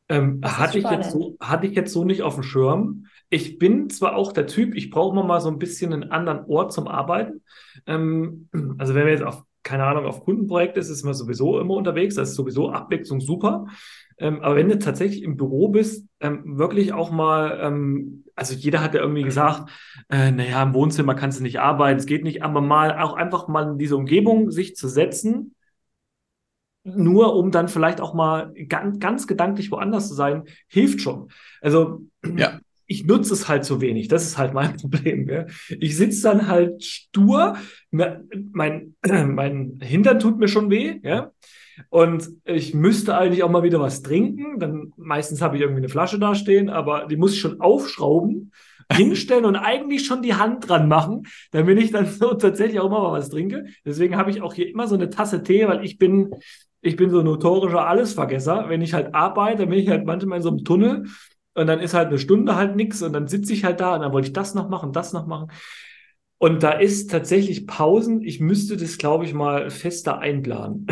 Ähm, hatte, ich jetzt so, hatte ich jetzt so nicht auf dem Schirm. Ich bin zwar auch der Typ, ich brauche mal so ein bisschen einen anderen Ort zum Arbeiten. Ähm, also wenn wir jetzt auf, keine Ahnung, auf Kundenprojekt ist, ist man sowieso immer unterwegs, das ist sowieso Abwechslung super. Ähm, aber wenn du tatsächlich im Büro bist, ähm, wirklich auch mal, ähm, also jeder hat ja irgendwie gesagt, äh, naja, im Wohnzimmer kannst du nicht arbeiten, es geht nicht, aber mal auch einfach mal in diese Umgebung sich zu setzen, nur um dann vielleicht auch mal ganz, ganz gedanklich woanders zu sein, hilft schon. Also ja. Ich nutze es halt zu wenig. Das ist halt mein Problem. Ja. Ich sitze dann halt stur, mein, mein Hintern tut mir schon weh, ja. Und ich müsste eigentlich auch mal wieder was trinken. Dann meistens habe ich irgendwie eine Flasche da stehen, aber die muss ich schon aufschrauben, hinstellen und eigentlich schon die Hand dran machen, damit ich dann so tatsächlich auch mal was trinke. Deswegen habe ich auch hier immer so eine Tasse Tee, weil ich bin ich bin so ein notorischer Allesvergesser. Wenn ich halt arbeite, bin ich halt manchmal in so einem Tunnel und dann ist halt eine Stunde halt nichts und dann sitze ich halt da und dann wollte ich das noch machen, das noch machen. Und da ist tatsächlich Pausen. Ich müsste das, glaube ich, mal fester einplanen.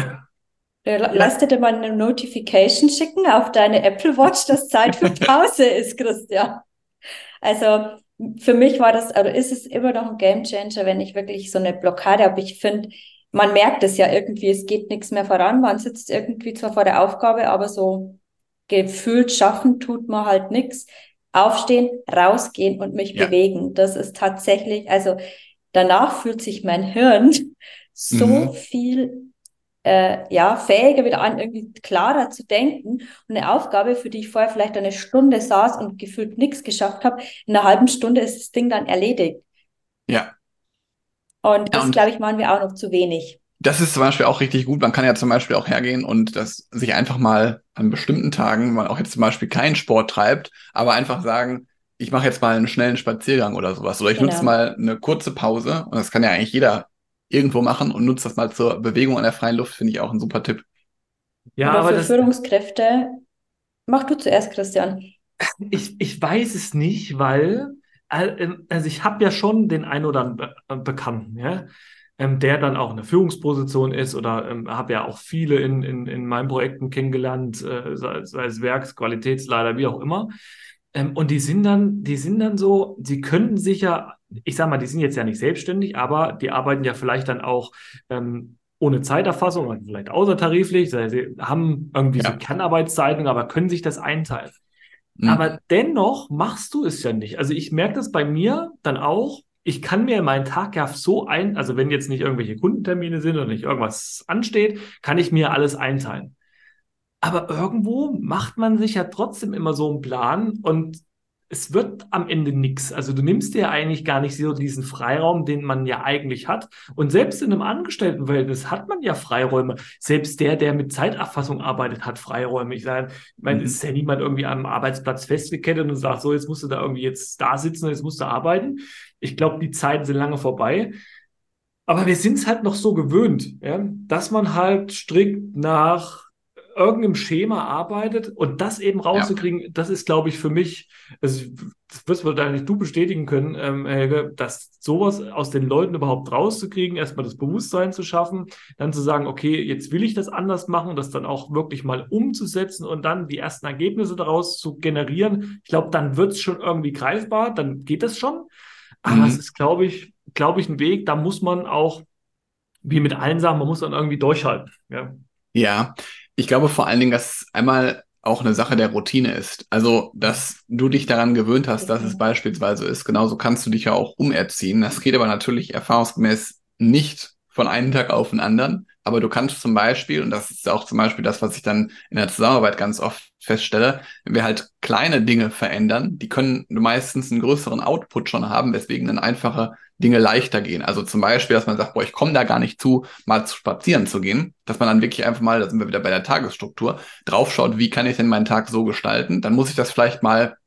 Lass dir mal eine Notification schicken auf deine Apple Watch, dass Zeit für Pause ist, Christian. Also für mich war das, oder ist es immer noch ein Game Changer, wenn ich wirklich so eine Blockade habe. Ich finde, man merkt es ja irgendwie, es geht nichts mehr voran. Man sitzt irgendwie zwar vor der Aufgabe, aber so gefühlt schaffen tut man halt nichts. Aufstehen, rausgehen und mich ja. bewegen. Das ist tatsächlich, also danach fühlt sich mein Hirn so mhm. viel äh, ja, fähiger wieder an, irgendwie klarer zu denken. Und eine Aufgabe, für die ich vorher vielleicht eine Stunde saß und gefühlt nichts geschafft habe, in einer halben Stunde ist das Ding dann erledigt. Ja, und das, glaube ich, machen wir auch noch zu wenig. Das ist zum Beispiel auch richtig gut. Man kann ja zum Beispiel auch hergehen und das sich einfach mal an bestimmten Tagen, wenn man auch jetzt zum Beispiel keinen Sport treibt, aber einfach sagen, ich mache jetzt mal einen schnellen Spaziergang oder sowas. Oder ich genau. nutze mal eine kurze Pause. Und das kann ja eigentlich jeder irgendwo machen und nutzt das mal zur Bewegung an der freien Luft, finde ich auch ein super Tipp. Ja, Oder aber für das, Führungskräfte, mach du zuerst, Christian. Ich, ich weiß es nicht, weil ähm, also ich habe ja schon den ein oder anderen Be Bekannten, ja, ähm, der dann auch in der Führungsposition ist oder ähm, habe ja auch viele in, in, in meinen Projekten kennengelernt, äh, sei, sei es Werks, Qualitätsleiter, wie auch immer. Ähm, und die sind dann, die sind dann so, sie könnten sich ja, ich sag mal, die sind jetzt ja nicht selbstständig, aber die arbeiten ja vielleicht dann auch ähm, ohne Zeiterfassung, also vielleicht außertariflich, sie haben irgendwie ja. so Kernarbeitszeiten, aber können sich das einteilen. Mhm. Aber dennoch machst du es ja nicht. Also ich merke das bei mir dann auch, ich kann mir meinen Tag ja so ein, also wenn jetzt nicht irgendwelche Kundentermine sind oder nicht irgendwas ansteht, kann ich mir alles einteilen. Aber irgendwo macht man sich ja trotzdem immer so einen Plan und es wird am Ende nichts. Also du nimmst dir eigentlich gar nicht so diesen Freiraum, den man ja eigentlich hat. Und selbst in einem Angestelltenverhältnis hat man ja Freiräume. Selbst der, der mit Zeiterfassung arbeitet, hat Freiräume. Ich meine, mhm. ist ja niemand irgendwie am Arbeitsplatz festgekettet und sagt, so, jetzt musst du da irgendwie jetzt da sitzen und jetzt musst du arbeiten. Ich glaube, die Zeiten sind lange vorbei. Aber wir sind es halt noch so gewöhnt, ja, dass man halt strikt nach irgendeinem Schema arbeitet und das eben rauszukriegen, ja. das ist, glaube ich, für mich, also das wirst du wahrscheinlich du bestätigen können, ähm, Helge, dass sowas aus den Leuten überhaupt rauszukriegen, erstmal das Bewusstsein zu schaffen, dann zu sagen, okay, jetzt will ich das anders machen, das dann auch wirklich mal umzusetzen und dann die ersten Ergebnisse daraus zu generieren. Ich glaube, dann wird es schon irgendwie greifbar, dann geht das schon. Aber mhm. es ist, glaube ich, glaube ich, ein Weg, da muss man auch, wie mit allen Sachen, man muss dann irgendwie durchhalten. Ja. Ja, ich glaube vor allen Dingen, dass einmal auch eine Sache der Routine ist. Also, dass du dich daran gewöhnt hast, dass es beispielsweise ist. Genauso kannst du dich ja auch umerziehen. Das geht aber natürlich erfahrungsgemäß nicht von einem Tag auf den anderen. Aber du kannst zum Beispiel, und das ist auch zum Beispiel das, was ich dann in der Zusammenarbeit ganz oft feststelle, wenn wir halt kleine Dinge verändern, die können meistens einen größeren Output schon haben, weswegen dann einfache Dinge leichter gehen. Also zum Beispiel, dass man sagt, boah, ich komme da gar nicht zu, mal zu spazieren zu gehen, dass man dann wirklich einfach mal, da sind wir wieder bei der Tagesstruktur, draufschaut, wie kann ich denn meinen Tag so gestalten? Dann muss ich das vielleicht mal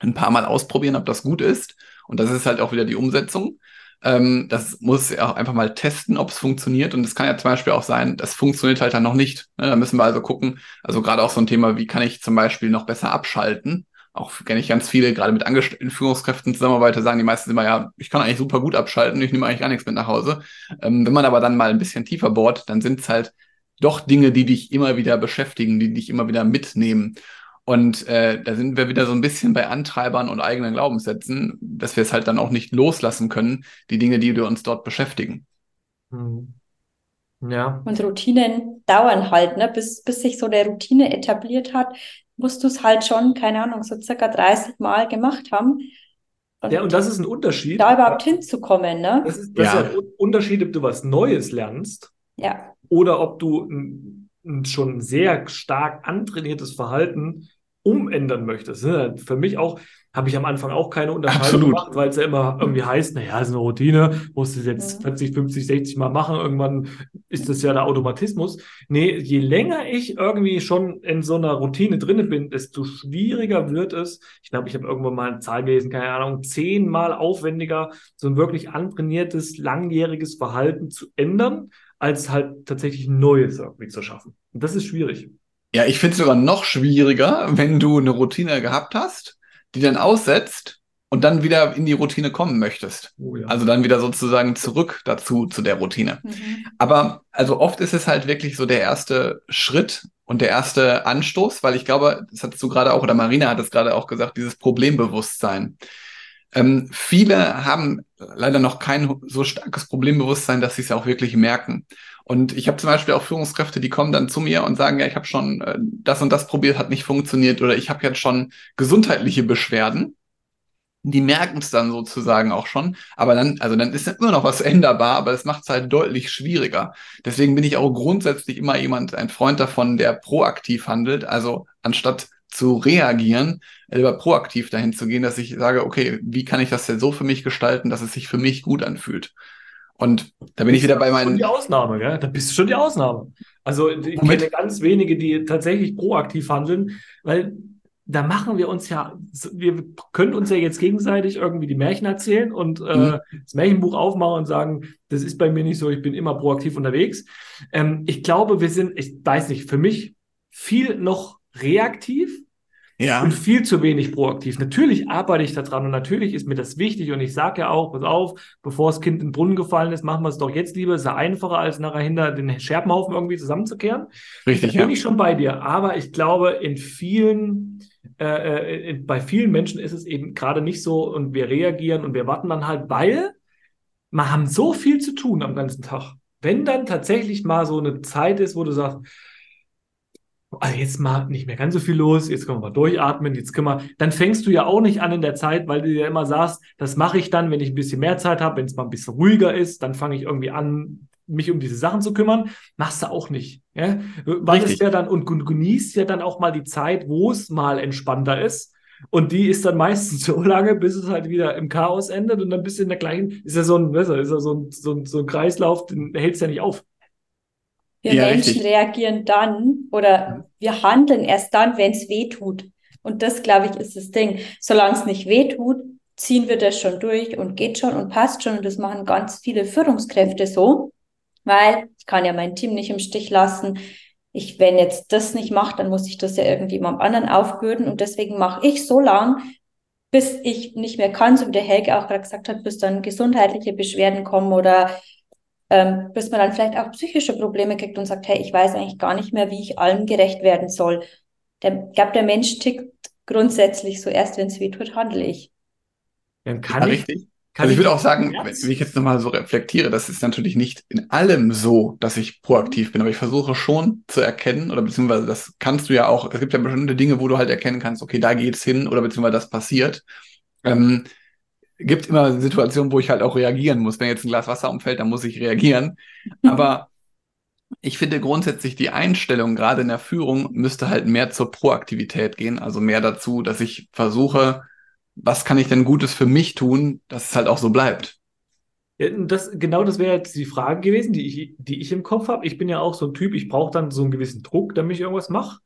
ein paar Mal ausprobieren, ob das gut ist. Und das ist halt auch wieder die Umsetzung. Ähm, das muss auch einfach mal testen, ob es funktioniert. Und es kann ja zum Beispiel auch sein, das funktioniert halt dann noch nicht. Ne? Da müssen wir also gucken, also gerade auch so ein Thema, wie kann ich zum Beispiel noch besser abschalten? Auch kenne ich ganz viele, gerade mit Angestellten Führungskräften zusammenarbeite, sagen die meisten immer, ja, ich kann eigentlich super gut abschalten, ich nehme eigentlich gar nichts mit nach Hause. Ähm, wenn man aber dann mal ein bisschen tiefer bohrt, dann sind es halt doch Dinge, die dich immer wieder beschäftigen, die dich immer wieder mitnehmen. Und äh, da sind wir wieder so ein bisschen bei Antreibern und eigenen Glaubenssätzen, dass wir es halt dann auch nicht loslassen können, die Dinge, die wir uns dort beschäftigen. Hm. Ja. Und Routinen dauern halt, ne? bis, bis sich so eine Routine etabliert hat, musst du es halt schon, keine Ahnung, so circa 30 Mal gemacht haben. Und ja, und das ist ein Unterschied. Da überhaupt hinzukommen, ne? Das ist, das ja. ist ein Unterschied, ob du was Neues lernst. Ja. Oder ob du ein, ein schon sehr stark antrainiertes Verhalten umändern möchtest. Für mich auch, habe ich am Anfang auch keine Unterscheidung Absolut. gemacht, weil es ja immer irgendwie heißt, naja, ist eine Routine, musst du es jetzt 40, 50, 60 Mal machen, irgendwann ist das ja der Automatismus. Nee, je länger ich irgendwie schon in so einer Routine drinne bin, desto schwieriger wird es. Ich glaube, ich habe irgendwann mal eine Zahl gelesen, keine Ahnung, zehnmal aufwendiger, so ein wirklich antrainiertes, langjähriges Verhalten zu ändern, als halt tatsächlich Neues irgendwie zu schaffen. Und das ist schwierig. Ja, ich finde es sogar noch schwieriger, wenn du eine Routine gehabt hast, die dann aussetzt und dann wieder in die Routine kommen möchtest. Oh ja. Also dann wieder sozusagen zurück dazu, zu der Routine. Mhm. Aber also oft ist es halt wirklich so der erste Schritt und der erste Anstoß, weil ich glaube, das hattest du gerade auch, oder Marina hat es gerade auch gesagt, dieses Problembewusstsein. Ähm, viele haben leider noch kein so starkes Problembewusstsein, dass sie es auch wirklich merken. Und ich habe zum Beispiel auch Führungskräfte, die kommen dann zu mir und sagen, ja, ich habe schon äh, das und das probiert, hat nicht funktioniert oder ich habe jetzt schon gesundheitliche Beschwerden. Die merken es dann sozusagen auch schon, aber dann, also dann ist immer noch was änderbar, aber es macht es halt deutlich schwieriger. Deswegen bin ich auch grundsätzlich immer jemand, ein Freund davon, der proaktiv handelt. Also anstatt zu reagieren, lieber proaktiv dahin zu gehen, dass ich sage, okay, wie kann ich das denn so für mich gestalten, dass es sich für mich gut anfühlt? Und da bin ich wieder bei meinen. Die Ausnahme, gell? Da bist du schon die Ausnahme. Also ich Moment. kenne ganz wenige, die tatsächlich proaktiv handeln, weil da machen wir uns ja, wir können uns ja jetzt gegenseitig irgendwie die Märchen erzählen und äh, mhm. das Märchenbuch aufmachen und sagen, das ist bei mir nicht so, ich bin immer proaktiv unterwegs. Ähm, ich glaube, wir sind, ich weiß nicht, für mich viel noch reaktiv Ja. Und viel zu wenig proaktiv. Natürlich arbeite ich daran und natürlich ist mir das wichtig und ich sage ja auch, pass auf, bevor das Kind in den Brunnen gefallen ist, machen wir es doch jetzt lieber. Ist ja einfacher, als nachher hinter den Scherbenhaufen irgendwie zusammenzukehren. Richtig. Da bin ja. ich schon bei dir. Aber ich glaube, in vielen, äh, äh, in, bei vielen Menschen ist es eben gerade nicht so und wir reagieren und wir warten dann halt, weil wir haben so viel zu tun am ganzen Tag. Wenn dann tatsächlich mal so eine Zeit ist, wo du sagst, also jetzt mal nicht mehr ganz so viel los, jetzt können wir mal durchatmen, jetzt können wir, dann fängst du ja auch nicht an in der Zeit, weil du ja immer sagst, das mache ich dann, wenn ich ein bisschen mehr Zeit habe, wenn es mal ein bisschen ruhiger ist, dann fange ich irgendwie an, mich um diese Sachen zu kümmern, machst du auch nicht. Ja? Weil es ja dann und genießt ja dann auch mal die Zeit, wo es mal entspannter ist. Und die ist dann meistens so lange, bis es halt wieder im Chaos endet und dann bist du in der gleichen, ist ja so ein, ist ja so ein, so ein, so ein Kreislauf, den hältst du ja nicht auf. Wir ja, Menschen richtig. reagieren dann oder wir handeln erst dann, wenn es weh tut. Und das, glaube ich, ist das Ding. Solange es nicht weh tut, ziehen wir das schon durch und geht schon und passt schon. Und das machen ganz viele Führungskräfte so, weil ich kann ja mein Team nicht im Stich lassen. Ich, wenn jetzt das nicht macht, dann muss ich das ja irgendwie jemand anderen aufbürden. Und deswegen mache ich so lang, bis ich nicht mehr kann, so wie der Helge auch gerade gesagt hat, bis dann gesundheitliche Beschwerden kommen oder ähm, bis man dann vielleicht auch psychische Probleme kriegt und sagt, hey, ich weiß eigentlich gar nicht mehr, wie ich allem gerecht werden soll. Der, ich glaube, der Mensch tickt grundsätzlich so, erst wenn es weh tut, handle ich. Dann kann ja, ich, richtig. Kann also ich würde auch sagen, wenn ich jetzt nochmal so reflektiere, das ist natürlich nicht in allem so, dass ich proaktiv bin, aber ich versuche schon zu erkennen, oder beziehungsweise das kannst du ja auch, es gibt ja bestimmte Dinge, wo du halt erkennen kannst, okay, da geht's hin, oder beziehungsweise das passiert. Ähm, gibt immer Situationen, wo ich halt auch reagieren muss. Wenn jetzt ein Glas Wasser umfällt, dann muss ich reagieren. Aber ich finde grundsätzlich die Einstellung gerade in der Führung müsste halt mehr zur Proaktivität gehen, also mehr dazu, dass ich versuche, was kann ich denn Gutes für mich tun, dass es halt auch so bleibt. Das, genau das wäre jetzt die Frage gewesen, die ich, die ich im Kopf habe. Ich bin ja auch so ein Typ, ich brauche dann so einen gewissen Druck, damit ich irgendwas mache.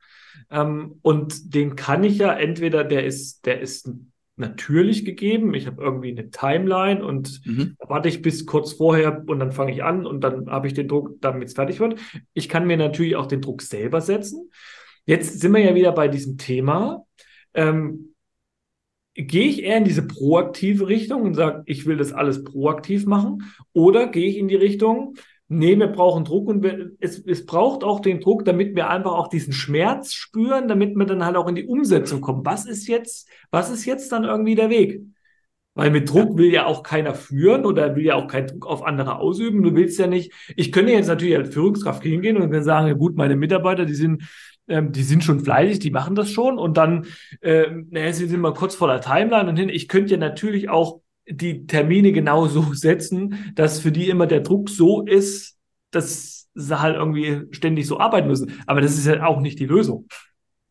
Ähm, und den kann ich ja entweder, der ist, der ist natürlich gegeben. Ich habe irgendwie eine Timeline und mhm. warte ich bis kurz vorher und dann fange ich an und dann habe ich den Druck, damit es fertig wird. Ich kann mir natürlich auch den Druck selber setzen. Jetzt sind wir ja wieder bei diesem Thema. Ähm, gehe ich eher in diese proaktive Richtung und sage, ich will das alles proaktiv machen? Oder gehe ich in die Richtung, Nee, wir brauchen Druck und wir, es, es braucht auch den Druck, damit wir einfach auch diesen Schmerz spüren, damit wir dann halt auch in die Umsetzung kommen. Was ist jetzt, was ist jetzt dann irgendwie der Weg? Weil mit Druck will ja auch keiner führen oder will ja auch keinen Druck auf andere ausüben. Du willst ja nicht, ich könnte jetzt natürlich als Führungskraft hingehen und dann sagen, ja gut, meine Mitarbeiter, die sind, ähm, die sind schon fleißig, die machen das schon und dann, äh, naja, sie sind mal kurz vor der Timeline und hin. Ich könnte ja natürlich auch die Termine genau so setzen, dass für die immer der Druck so ist, dass sie halt irgendwie ständig so arbeiten müssen. Aber das ist ja auch nicht die Lösung.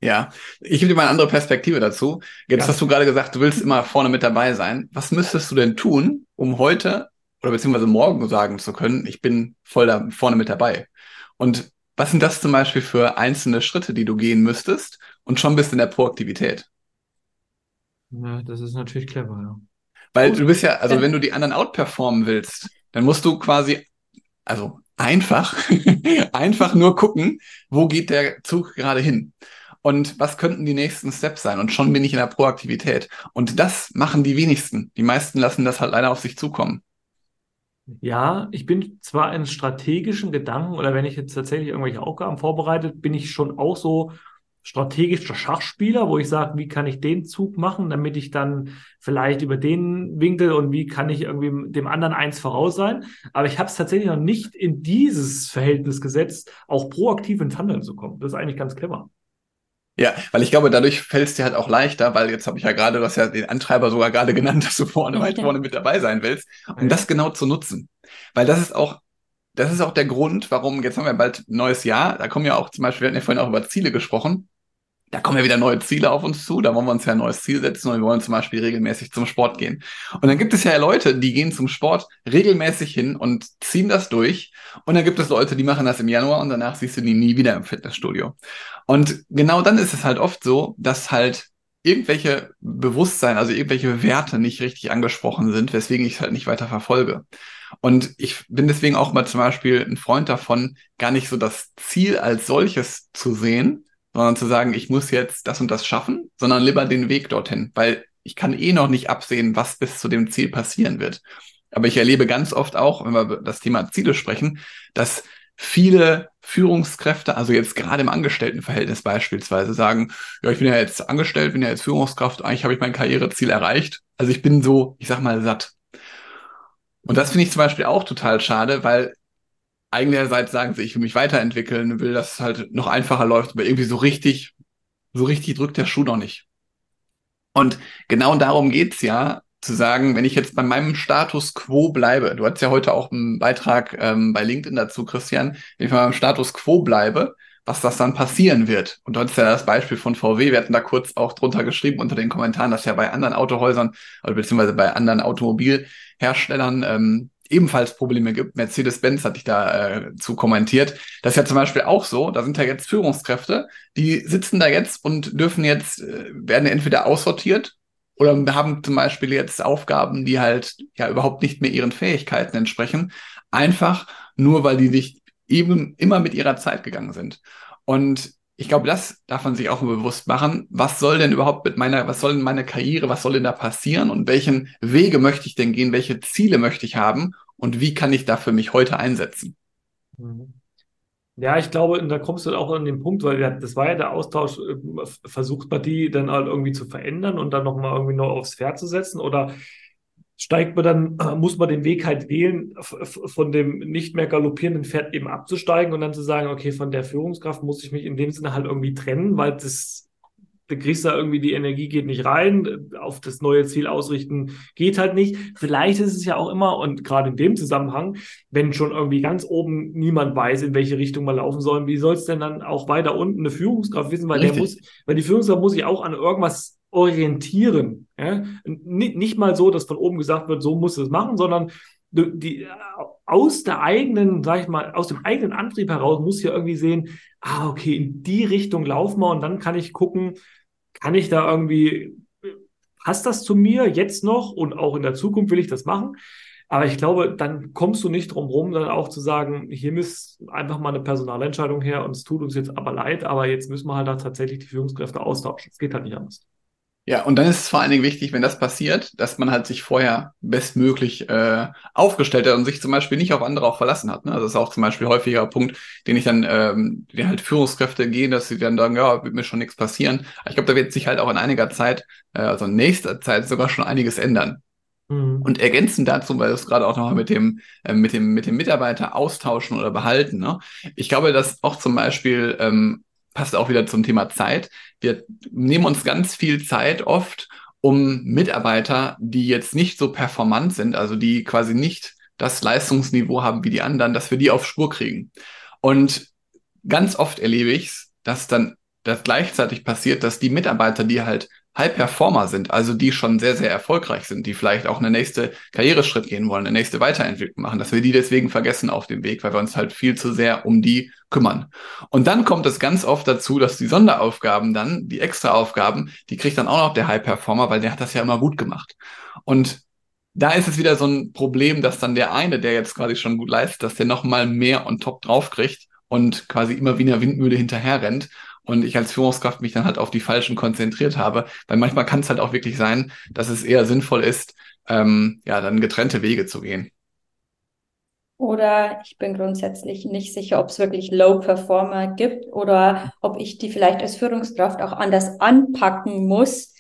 Ja, ich gebe dir mal eine andere Perspektive dazu. Jetzt ja. hast du gerade gesagt, du willst immer vorne mit dabei sein. Was müsstest du denn tun, um heute oder beziehungsweise morgen sagen zu können, ich bin voll da vorne mit dabei? Und was sind das zum Beispiel für einzelne Schritte, die du gehen müsstest und schon bist in der Proaktivität? Ja, das ist natürlich clever, ja. Weil du bist ja, also wenn du die anderen outperformen willst, dann musst du quasi, also einfach, einfach nur gucken, wo geht der Zug gerade hin? Und was könnten die nächsten Steps sein? Und schon bin ich in der Proaktivität. Und das machen die wenigsten. Die meisten lassen das halt leider auf sich zukommen. Ja, ich bin zwar in strategischen Gedanken oder wenn ich jetzt tatsächlich irgendwelche Aufgaben vorbereitet, bin ich schon auch so strategischer Schachspieler, wo ich sage, wie kann ich den Zug machen, damit ich dann vielleicht über den Winkel und wie kann ich irgendwie dem anderen eins voraus sein. Aber ich habe es tatsächlich noch nicht in dieses Verhältnis gesetzt, auch proaktiv ins Handeln zu kommen. Das ist eigentlich ganz clever. Ja, weil ich glaube, dadurch fällt es dir halt auch leichter, weil jetzt habe ich ja gerade, du hast ja den Antreiber sogar gerade genannt, dass du vorne weit vorne mit dabei sein willst, um das genau zu nutzen. Weil das ist auch das ist auch der Grund, warum, jetzt haben wir bald ein neues Jahr, da kommen ja auch zum Beispiel, wir hatten ja vorhin auch über Ziele gesprochen da kommen ja wieder neue Ziele auf uns zu, da wollen wir uns ja ein neues Ziel setzen und wir wollen zum Beispiel regelmäßig zum Sport gehen. Und dann gibt es ja Leute, die gehen zum Sport regelmäßig hin und ziehen das durch. Und dann gibt es Leute, die machen das im Januar und danach siehst du die nie wieder im Fitnessstudio. Und genau dann ist es halt oft so, dass halt irgendwelche Bewusstsein, also irgendwelche Werte nicht richtig angesprochen sind, weswegen ich es halt nicht weiter verfolge. Und ich bin deswegen auch mal zum Beispiel ein Freund davon, gar nicht so das Ziel als solches zu sehen, sondern zu sagen, ich muss jetzt das und das schaffen, sondern lieber den Weg dorthin, weil ich kann eh noch nicht absehen, was bis zu dem Ziel passieren wird. Aber ich erlebe ganz oft auch, wenn wir über das Thema Ziele sprechen, dass viele Führungskräfte, also jetzt gerade im Angestelltenverhältnis beispielsweise, sagen, ja, ich bin ja jetzt angestellt, bin ja jetzt Führungskraft, eigentlich habe ich mein Karriereziel erreicht. Also ich bin so, ich sag mal, satt. Und das finde ich zum Beispiel auch total schade, weil einerseits sagen sie, ich will mich weiterentwickeln, will, dass es halt noch einfacher läuft, aber irgendwie so richtig, so richtig drückt der Schuh noch nicht. Und genau darum geht's ja, zu sagen, wenn ich jetzt bei meinem Status quo bleibe, du hattest ja heute auch einen Beitrag ähm, bei LinkedIn dazu, Christian, wenn ich bei meinem Status quo bleibe, was das dann passieren wird. Und du hattest ja das Beispiel von VW, wir hatten da kurz auch drunter geschrieben unter den Kommentaren, dass ja bei anderen Autohäusern oder beziehungsweise bei anderen Automobilherstellern ähm, ebenfalls Probleme gibt. Mercedes-Benz hatte ich da äh, zu kommentiert. Das ist ja zum Beispiel auch so. Da sind ja jetzt Führungskräfte, die sitzen da jetzt und dürfen jetzt, äh, werden entweder aussortiert oder haben zum Beispiel jetzt Aufgaben, die halt ja überhaupt nicht mehr ihren Fähigkeiten entsprechen, einfach nur, weil die sich eben immer mit ihrer Zeit gegangen sind. Und ich glaube, das darf man sich auch bewusst machen. Was soll denn überhaupt mit meiner, was soll denn meine Karriere, was soll denn da passieren und welchen Wege möchte ich denn gehen, welche Ziele möchte ich haben und wie kann ich da für mich heute einsetzen? Mhm. Ja, ich glaube, da kommst du auch an den Punkt, weil das war ja der Austausch, äh, versucht man die dann halt irgendwie zu verändern und dann nochmal irgendwie noch aufs Pferd zu setzen oder steigt man dann, äh, muss man den Weg halt wählen, von dem nicht mehr galoppierenden Pferd eben abzusteigen und dann zu sagen, okay, von der Führungskraft muss ich mich in dem Sinne halt irgendwie trennen, weil das du kriegst da irgendwie die Energie geht nicht rein, auf das neue Ziel ausrichten geht halt nicht. Vielleicht ist es ja auch immer, und gerade in dem Zusammenhang, wenn schon irgendwie ganz oben niemand weiß, in welche Richtung man laufen soll, wie soll es denn dann auch weiter unten eine Führungskraft wissen, weil Richtig. der muss, weil die Führungskraft muss sich auch an irgendwas orientieren. Ja? Nicht, mal so, dass von oben gesagt wird, so muss es machen, sondern die, aus der eigenen, sag ich mal, aus dem eigenen Antrieb heraus muss ja irgendwie sehen, ah, okay, in die Richtung laufen wir und dann kann ich gucken, kann ich da irgendwie, passt das zu mir jetzt noch und auch in der Zukunft will ich das machen? Aber ich glaube, dann kommst du nicht drum rum, dann auch zu sagen, hier muss einfach mal eine Personalentscheidung her und es tut uns jetzt aber leid, aber jetzt müssen wir halt da tatsächlich die Führungskräfte austauschen. Es geht halt nicht anders. Ja, und dann ist es vor allen Dingen wichtig, wenn das passiert, dass man halt sich vorher bestmöglich äh, aufgestellt hat und sich zum Beispiel nicht auf andere auch verlassen hat. Ne? Also das ist auch zum Beispiel häufiger Punkt, den ich dann, ähm, den halt Führungskräfte gehen, dass sie dann sagen, ja, wird mir schon nichts passieren. Aber ich glaube, da wird sich halt auch in einiger Zeit, äh, also in nächster Zeit sogar schon einiges ändern. Mhm. Und ergänzend dazu, weil du es gerade auch nochmal mit dem, äh, mit dem, mit dem Mitarbeiter austauschen oder behalten. Ne? Ich glaube, dass auch zum Beispiel ähm, passt auch wieder zum Thema Zeit. Wir nehmen uns ganz viel Zeit oft, um Mitarbeiter, die jetzt nicht so performant sind, also die quasi nicht das Leistungsniveau haben wie die anderen, dass wir die auf Spur kriegen. Und ganz oft erlebe ich es, dass dann das gleichzeitig passiert, dass die Mitarbeiter, die halt High Performer sind, also die schon sehr, sehr erfolgreich sind, die vielleicht auch eine nächste Karriereschritt gehen wollen, eine nächste Weiterentwicklung machen, dass wir die deswegen vergessen auf dem Weg, weil wir uns halt viel zu sehr um die kümmern. Und dann kommt es ganz oft dazu, dass die Sonderaufgaben dann, die Extraaufgaben, die kriegt dann auch noch der High Performer, weil der hat das ja immer gut gemacht. Und da ist es wieder so ein Problem, dass dann der eine, der jetzt quasi schon gut leistet, dass der nochmal mehr on top drauf kriegt und quasi immer wie eine Windmühle hinterher rennt und ich als Führungskraft mich dann halt auf die Falschen konzentriert habe. Weil manchmal kann es halt auch wirklich sein, dass es eher sinnvoll ist, ähm, ja, dann getrennte Wege zu gehen. Oder ich bin grundsätzlich nicht sicher, ob es wirklich Low Performer gibt oder ob ich die vielleicht als Führungskraft auch anders anpacken muss.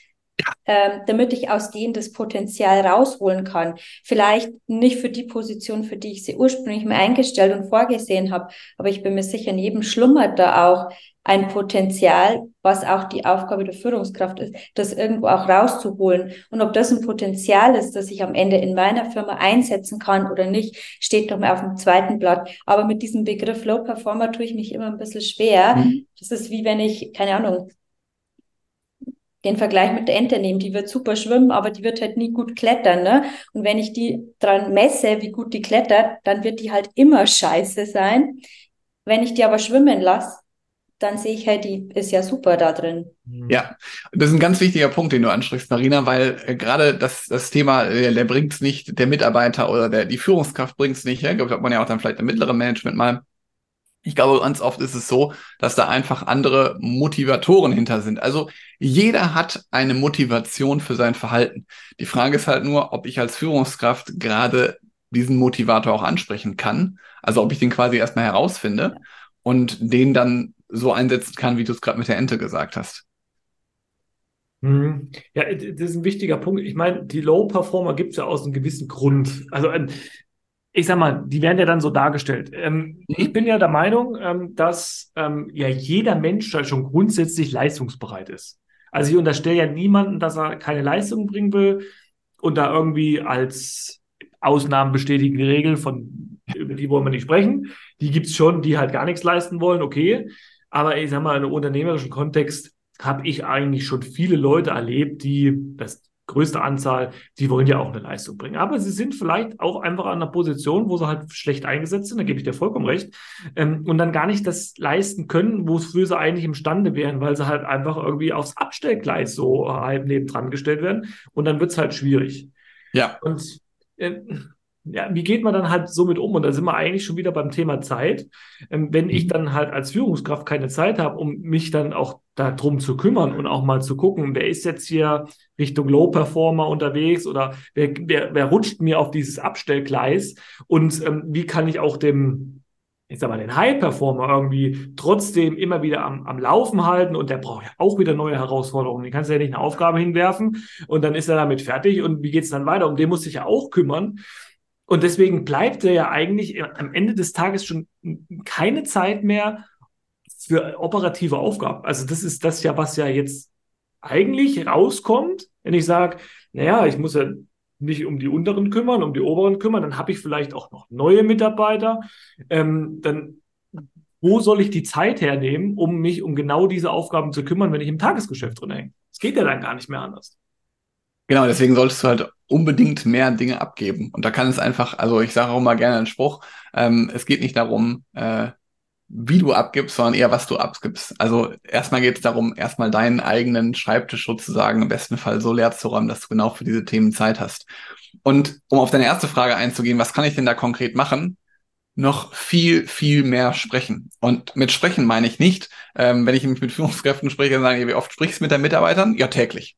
Ähm, damit ich aus denen das Potenzial rausholen kann. Vielleicht nicht für die Position, für die ich sie ursprünglich mal eingestellt und vorgesehen habe, aber ich bin mir sicher, in jedem schlummert da auch ein Potenzial, was auch die Aufgabe der Führungskraft ist, das irgendwo auch rauszuholen. Und ob das ein Potenzial ist, das ich am Ende in meiner Firma einsetzen kann oder nicht, steht doch mal auf dem zweiten Blatt. Aber mit diesem Begriff Low Performer tue ich mich immer ein bisschen schwer. Mhm. Das ist wie wenn ich, keine Ahnung, den Vergleich mit der Ente nehme, die wird super schwimmen, aber die wird halt nie gut klettern, ne? Und wenn ich die dran messe, wie gut die klettert, dann wird die halt immer scheiße sein. Wenn ich die aber schwimmen lasse, dann sehe ich halt, die ist ja super da drin. Mhm. Ja, das ist ein ganz wichtiger Punkt, den du ansprichst, Marina, weil äh, gerade das, das Thema, äh, der bringt es nicht, der Mitarbeiter oder der, die Führungskraft bringt es nicht, ja, glaube, hat man ja auch dann vielleicht im mittleren Management mal, Ich glaube, ganz oft ist es so, dass da einfach andere Motivatoren hinter sind. Also jeder hat eine Motivation für sein Verhalten. Die Frage ist halt nur, ob ich als Führungskraft gerade diesen Motivator auch ansprechen kann. Also ob ich den quasi erstmal herausfinde und den dann so einsetzen kann, wie du es gerade mit der Ente gesagt hast. Mhm. Ja, das ist ein wichtiger Punkt. Ich meine, die Low-Performer gibt es ja aus einem gewissen Grund. Also ich sag mal, die werden ja dann so dargestellt. Ähm, mhm. Ich bin ja der Meinung, ähm, dass ähm, ja jeder Mensch schon grundsätzlich leistungsbereit ist. Also ich unterstelle ja niemanden, dass er keine Leistung bringen will und da irgendwie als Ausnahmen bestätigen Regeln, von über die wollen wir nicht sprechen. Die gibt's schon, die halt gar nichts leisten wollen, okay. Aber ich sag mal, in einem unternehmerischen Kontext habe ich eigentlich schon viele Leute erlebt, die das größte Anzahl, die wollen ja auch eine Leistung bringen. Aber sie sind vielleicht auch einfach an einer Position, wo sie halt schlecht eingesetzt sind, da gebe ich dir vollkommen recht, ähm, und dann gar nicht das leisten können, wofür sie eigentlich imstande wären, weil sie halt einfach irgendwie aufs Abstellgleis so halb nebendran gestellt werden und dann wird es halt schwierig. Ja. Und äh, ja, wie geht man dann halt so mit um? Und da sind wir eigentlich schon wieder beim Thema Zeit. Ähm, wenn ich mhm. dann halt als Führungskraft keine Zeit habe, um mich dann auch darum zu kümmern und auch mal zu gucken, wer ist jetzt hier Richtung Low Performer unterwegs oder wer, wer, wer rutscht mir auf dieses Abstellgleis und ähm, wie kann ich auch dem ich sag mal, den High-Performer irgendwie trotzdem immer wieder am, am Laufen halten und der braucht ja auch wieder neue Herausforderungen. Den kannst du ja nicht eine Aufgabe hinwerfen und dann ist er damit fertig und wie geht's dann weiter? Um den muss ich ja auch kümmern. Und deswegen bleibt ja eigentlich am Ende des Tages schon keine Zeit mehr für operative Aufgaben. Also das ist das ja, was ja jetzt eigentlich rauskommt, wenn ich sage, naja, ich muss ja nicht um die unteren kümmern, um die oberen kümmern, dann habe ich vielleicht auch noch neue Mitarbeiter. Ähm, dann wo soll ich die Zeit hernehmen, um mich um genau diese Aufgaben zu kümmern, wenn ich im Tagesgeschäft drin hänge? Es geht ja dann gar nicht mehr anders. Genau, deswegen solltest du halt unbedingt mehr Dinge abgeben. Und da kann es einfach, also ich sage auch mal gerne einen Spruch, ähm, es geht nicht darum, äh, wie du abgibst, sondern eher, was du abgibst. Also erstmal geht es darum, erstmal deinen eigenen Schreibtisch sozusagen im besten Fall so leer zu räumen, dass du genau für diese Themen Zeit hast. Und um auf deine erste Frage einzugehen, was kann ich denn da konkret machen? noch viel, viel mehr sprechen. Und mit sprechen meine ich nicht, ähm, wenn ich mich mit Führungskräften spreche, dann sagen, wie oft sprichst du mit deinen Mitarbeitern? Ja, täglich.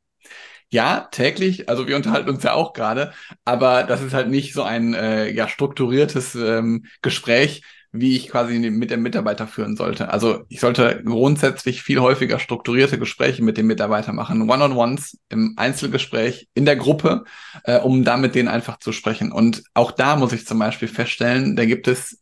Ja, täglich, also wir unterhalten uns ja auch gerade, aber das ist halt nicht so ein äh, ja, strukturiertes ähm, Gespräch, wie ich quasi mit dem Mitarbeiter führen sollte. Also ich sollte grundsätzlich viel häufiger strukturierte Gespräche mit dem Mitarbeiter machen, One-on-Ones im Einzelgespräch in der Gruppe, äh, um da mit denen einfach zu sprechen. Und auch da muss ich zum Beispiel feststellen, da gibt es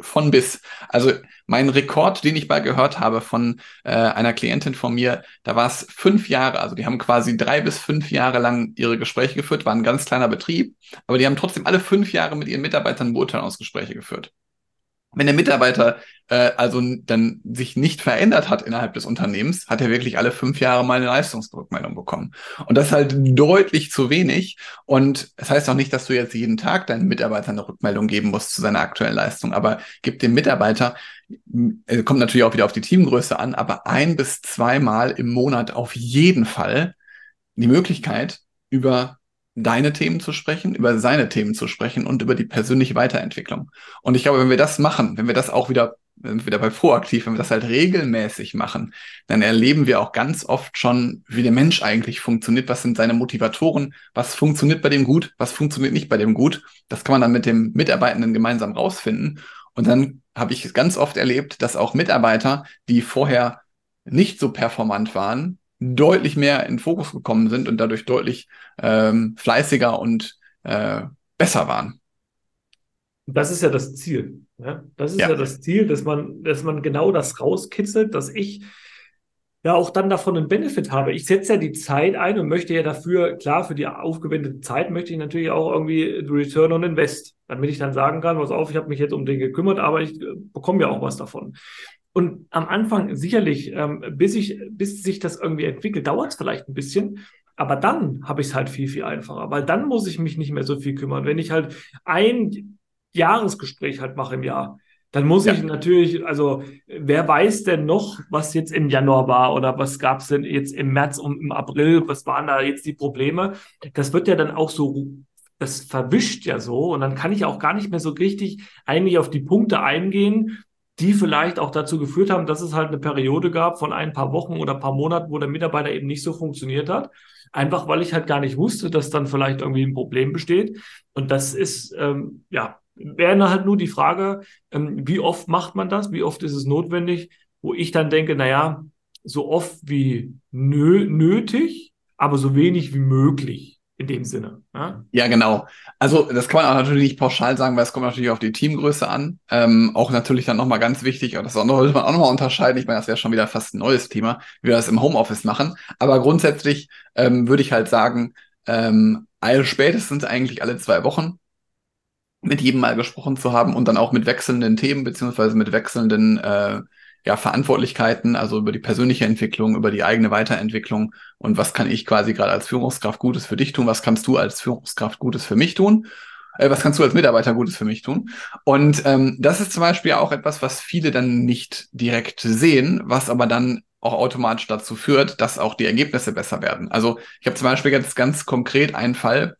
von bis. Also mein Rekord, den ich mal gehört habe von äh, einer Klientin von mir, da war es fünf Jahre, also die haben quasi drei bis fünf Jahre lang ihre Gespräche geführt, war ein ganz kleiner Betrieb, aber die haben trotzdem alle fünf Jahre mit ihren Mitarbeitern Beurteilungsgespräche geführt. Wenn der Mitarbeiter äh, also dann sich nicht verändert hat innerhalb des Unternehmens, hat er wirklich alle fünf Jahre mal eine Leistungsrückmeldung bekommen. Und das ist halt deutlich zu wenig. Und es das heißt auch nicht, dass du jetzt jeden Tag deinen Mitarbeitern eine Rückmeldung geben musst zu seiner aktuellen Leistung, aber gib dem Mitarbeiter, äh, kommt natürlich auch wieder auf die Teamgröße an, aber ein bis zweimal im Monat auf jeden Fall die Möglichkeit, über deine Themen zu sprechen, über seine Themen zu sprechen und über die persönliche Weiterentwicklung. Und ich glaube, wenn wir das machen, wenn wir das auch wieder, wieder bei proaktiv, wenn wir das halt regelmäßig machen, dann erleben wir auch ganz oft schon, wie der Mensch eigentlich funktioniert, was sind seine Motivatoren, was funktioniert bei dem gut, was funktioniert nicht bei dem gut. Das kann man dann mit dem Mitarbeitenden gemeinsam rausfinden. Und dann habe ich ganz oft erlebt, dass auch Mitarbeiter, die vorher nicht so performant waren, deutlich mehr in Fokus gekommen sind und dadurch deutlich ähm, fleißiger und äh, besser waren. Das ist ja das Ziel. Ja? Das ist ja. ja das Ziel, dass man, dass man genau das rauskitzelt, dass ich ja auch dann davon einen Benefit habe. Ich setze ja die Zeit ein und möchte ja dafür, klar, für die aufgewendete Zeit möchte ich natürlich auch irgendwie Return on Invest, damit ich dann sagen kann, was auf, ich habe mich jetzt um den gekümmert, aber ich äh, bekomme ja auch was davon. Und am Anfang sicherlich, ähm, bis, ich, bis sich das irgendwie entwickelt, dauert es vielleicht ein bisschen. Aber dann habe ich es halt viel, viel einfacher, weil dann muss ich mich nicht mehr so viel kümmern. Wenn ich halt ein Jahresgespräch halt mache im Jahr, dann muss ja. ich natürlich, also wer weiß denn noch, was jetzt im Januar war oder was gab es denn jetzt im März und im April, was waren da jetzt die Probleme? Das wird ja dann auch so, das verwischt ja so und dann kann ich auch gar nicht mehr so richtig eigentlich auf die Punkte eingehen, die vielleicht auch dazu geführt haben, dass es halt eine Periode gab von ein paar Wochen oder ein paar Monaten, wo der Mitarbeiter eben nicht so funktioniert hat. Einfach weil ich halt gar nicht wusste, dass dann vielleicht irgendwie ein Problem besteht. Und das ist, ähm, ja, wäre halt nur die Frage, ähm, wie oft macht man das? Wie oft ist es notwendig? Wo ich dann denke, naja, so oft wie nö nötig, aber so wenig wie möglich in dem Sinne. Ja? ja, genau. Also das kann man auch natürlich nicht pauschal sagen, weil es kommt natürlich auf die Teamgröße an. Ähm, auch natürlich dann nochmal ganz wichtig, und das sollte man auch nochmal unterscheiden. Ich meine, das wäre schon wieder fast ein neues Thema, wie wir das im Homeoffice machen. Aber grundsätzlich ähm, würde ich halt sagen, ähm, spätestens eigentlich alle zwei Wochen mit jedem mal gesprochen zu haben und dann auch mit wechselnden Themen beziehungsweise mit wechselnden äh, ja, Verantwortlichkeiten, also über die persönliche Entwicklung, über die eigene Weiterentwicklung und was kann ich quasi gerade als Führungskraft Gutes für dich tun, was kannst du als Führungskraft Gutes für mich tun, äh, was kannst du als Mitarbeiter Gutes für mich tun. Und ähm, das ist zum Beispiel auch etwas, was viele dann nicht direkt sehen, was aber dann auch automatisch dazu führt, dass auch die Ergebnisse besser werden. Also ich habe zum Beispiel jetzt ganz konkret einen Fall,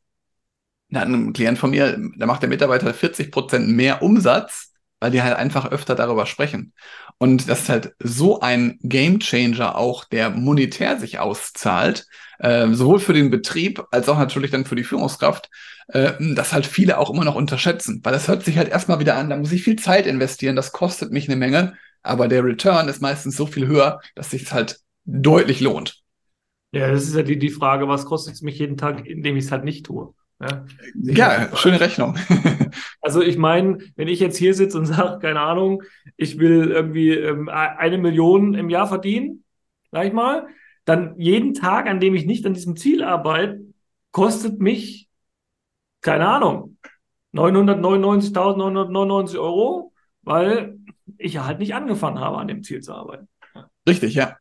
da hat ein Klient von mir, da macht der Mitarbeiter 40 Prozent mehr Umsatz, weil die halt einfach öfter darüber sprechen. Und das ist halt so ein Game Changer auch, der monetär sich auszahlt, äh, sowohl für den Betrieb als auch natürlich dann für die Führungskraft, äh, das halt viele auch immer noch unterschätzen. Weil das hört sich halt erstmal wieder an, da muss ich viel Zeit investieren, das kostet mich eine Menge, aber der Return ist meistens so viel höher, dass sich halt deutlich lohnt. Ja, das ist ja die, die Frage, was kostet es mich jeden Tag, indem ich es halt nicht tue. Ja, ja schöne Rechnung. also ich meine, wenn ich jetzt hier sitze und sage, keine Ahnung, ich will irgendwie ähm, eine Million im Jahr verdienen, sag ich mal, dann jeden Tag, an dem ich nicht an diesem Ziel arbeite, kostet mich, keine Ahnung, 999.999 Euro, weil ich ja halt nicht angefangen habe, an dem Ziel zu arbeiten. Richtig, ja.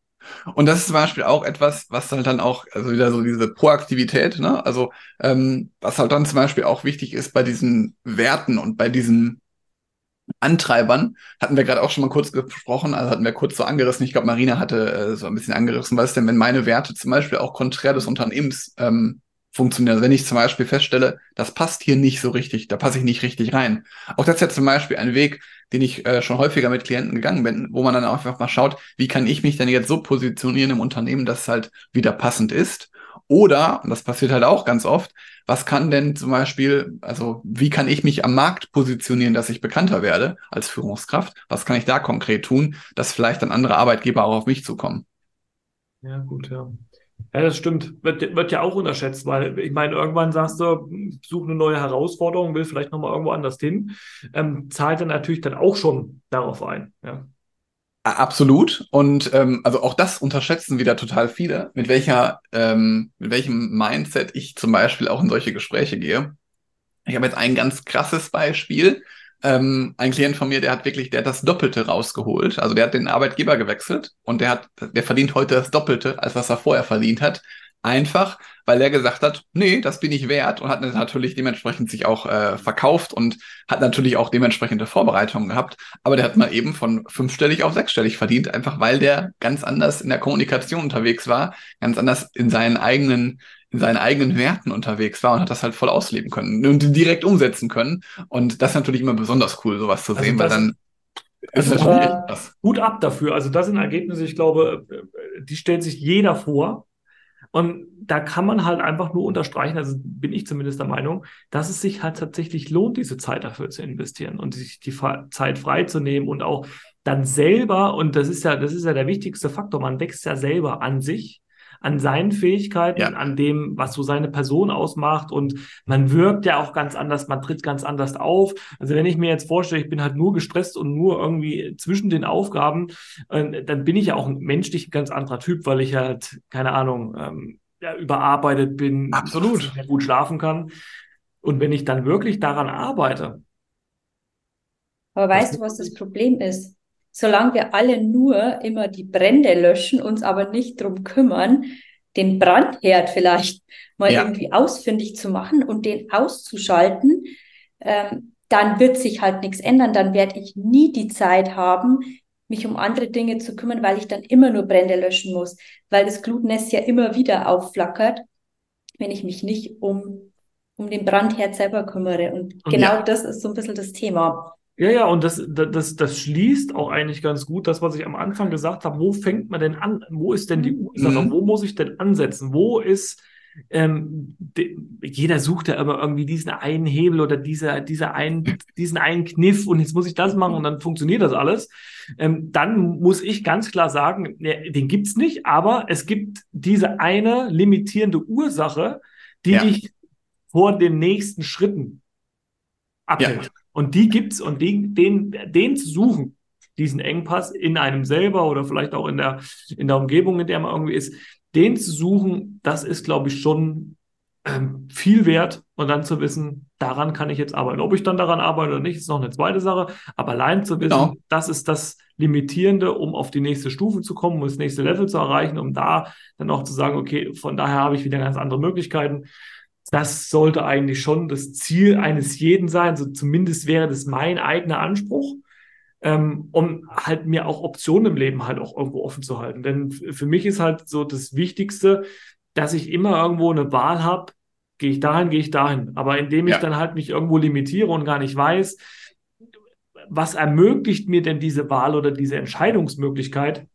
Und das ist zum Beispiel auch etwas, was halt dann auch, also wieder so diese Proaktivität, ne? Also ähm, was halt dann zum Beispiel auch wichtig ist bei diesen Werten und bei diesen Antreibern, hatten wir gerade auch schon mal kurz gesprochen, also hatten wir kurz so angerissen, ich glaube, Marina hatte äh, so ein bisschen angerissen, was ist denn, wenn meine Werte zum Beispiel auch konträr des Unternehmens ähm, funktionieren. Also wenn ich zum Beispiel feststelle, das passt hier nicht so richtig, da passe ich nicht richtig rein. Auch das ist ja zum Beispiel ein Weg, den ich äh, schon häufiger mit Klienten gegangen bin, wo man dann einfach mal schaut, wie kann ich mich denn jetzt so positionieren im Unternehmen, dass es halt wieder passend ist. Oder, und das passiert halt auch ganz oft, was kann denn zum Beispiel, also wie kann ich mich am Markt positionieren, dass ich bekannter werde als Führungskraft? Was kann ich da konkret tun, dass vielleicht dann andere Arbeitgeber auch auf mich zukommen? Ja, gut, ja. Ja, das stimmt. Wird, wird ja auch unterschätzt, weil ich meine, irgendwann sagst du, such eine neue Herausforderung, will vielleicht nochmal irgendwo anders hin, ähm, zahlt dann natürlich dann auch schon darauf ein. Ja. Absolut. Und ähm, also auch das unterschätzen wieder total viele, mit welcher, ähm, mit welchem Mindset ich zum Beispiel auch in solche Gespräche gehe. Ich habe jetzt ein ganz krasses Beispiel ähm, ein Klient von mir, der hat wirklich, der hat das Doppelte rausgeholt. Also der hat den Arbeitgeber gewechselt und der hat, der verdient heute das Doppelte, als was er vorher verdient hat. Einfach, weil er gesagt hat, nee, das bin ich wert und hat natürlich dementsprechend sich auch äh, verkauft und hat natürlich auch dementsprechende Vorbereitungen gehabt. Aber der hat mal eben von fünfstellig auf sechsstellig verdient, einfach weil der ganz anders in der Kommunikation unterwegs war, ganz anders in seinen eigenen in seinen eigenen Werten unterwegs war und hat das halt voll ausleben können und direkt umsetzen können. Und das ist natürlich immer besonders cool, sowas zu also sehen, weil dann ist natürlich echt was. Gut ab dafür. Also das sind Ergebnisse, ich glaube, die stellt sich jeder vor. Und da kann man halt einfach nur unterstreichen, also bin ich zumindest der Meinung, dass es sich halt tatsächlich lohnt, diese Zeit dafür zu investieren und sich die Zeit freizunehmen und auch dann selber, und das ist ja, das ist ja der wichtigste Faktor, man wächst ja selber an sich an seinen Fähigkeiten, ja. an dem, was so seine Person ausmacht. Und man wirkt ja auch ganz anders, man tritt ganz anders auf. Also wenn ich mir jetzt vorstelle, ich bin halt nur gestresst und nur irgendwie zwischen den Aufgaben, äh, dann bin ich ja auch menschlich ein ganz anderer Typ, weil ich halt, keine Ahnung, ähm, ja, überarbeitet bin, absolut gut schlafen kann. Und wenn ich dann wirklich daran arbeite. Aber weißt du, was das Problem ist? Solange wir alle nur immer die Brände löschen, uns aber nicht drum kümmern, den Brandherd vielleicht mal ja. irgendwie ausfindig zu machen und den auszuschalten, ähm, dann wird sich halt nichts ändern. Dann werde ich nie die Zeit haben, mich um andere Dinge zu kümmern, weil ich dann immer nur Brände löschen muss, weil das Glutnest ja immer wieder aufflackert, wenn ich mich nicht um, um den Brandherd selber kümmere. Und genau ja. das ist so ein bisschen das Thema. Ja, ja, und das, das, das schließt auch eigentlich ganz gut das, was ich am Anfang gesagt habe. Wo fängt man denn an? Wo ist denn die mhm. Ursache? Mhm. Wo muss ich denn ansetzen? Wo ist, ähm, de, jeder sucht ja immer irgendwie diesen einen Hebel oder diese, diese einen, diesen einen Kniff und jetzt muss ich das machen und dann funktioniert das alles. Ähm, dann muss ich ganz klar sagen, ne, den gibt's nicht, aber es gibt diese eine limitierende Ursache, die ja. dich vor den nächsten Schritten abhält. Ja. Und die gibt's und den, den, den zu suchen, diesen Engpass in einem selber oder vielleicht auch in der, in der Umgebung, in der man irgendwie ist, den zu suchen, das ist, glaube ich, schon ähm, viel wert und dann zu wissen, daran kann ich jetzt arbeiten. Ob ich dann daran arbeite oder nicht, ist noch eine zweite Sache. Aber allein zu wissen, genau. das ist das Limitierende, um auf die nächste Stufe zu kommen, um das nächste Level zu erreichen, um da dann auch zu sagen, okay, von daher habe ich wieder ganz andere Möglichkeiten das sollte eigentlich schon das Ziel eines jeden sein. So zumindest wäre das mein eigener Anspruch, ähm, um halt mir auch Optionen im Leben halt auch irgendwo offen zu halten. Denn für mich ist halt so das Wichtigste, dass ich immer irgendwo eine Wahl habe, gehe ich dahin, gehe ich dahin. Aber indem ich ja. dann halt mich irgendwo limitiere und gar nicht weiß, was ermöglicht mir denn diese Wahl oder diese Entscheidungsmöglichkeit,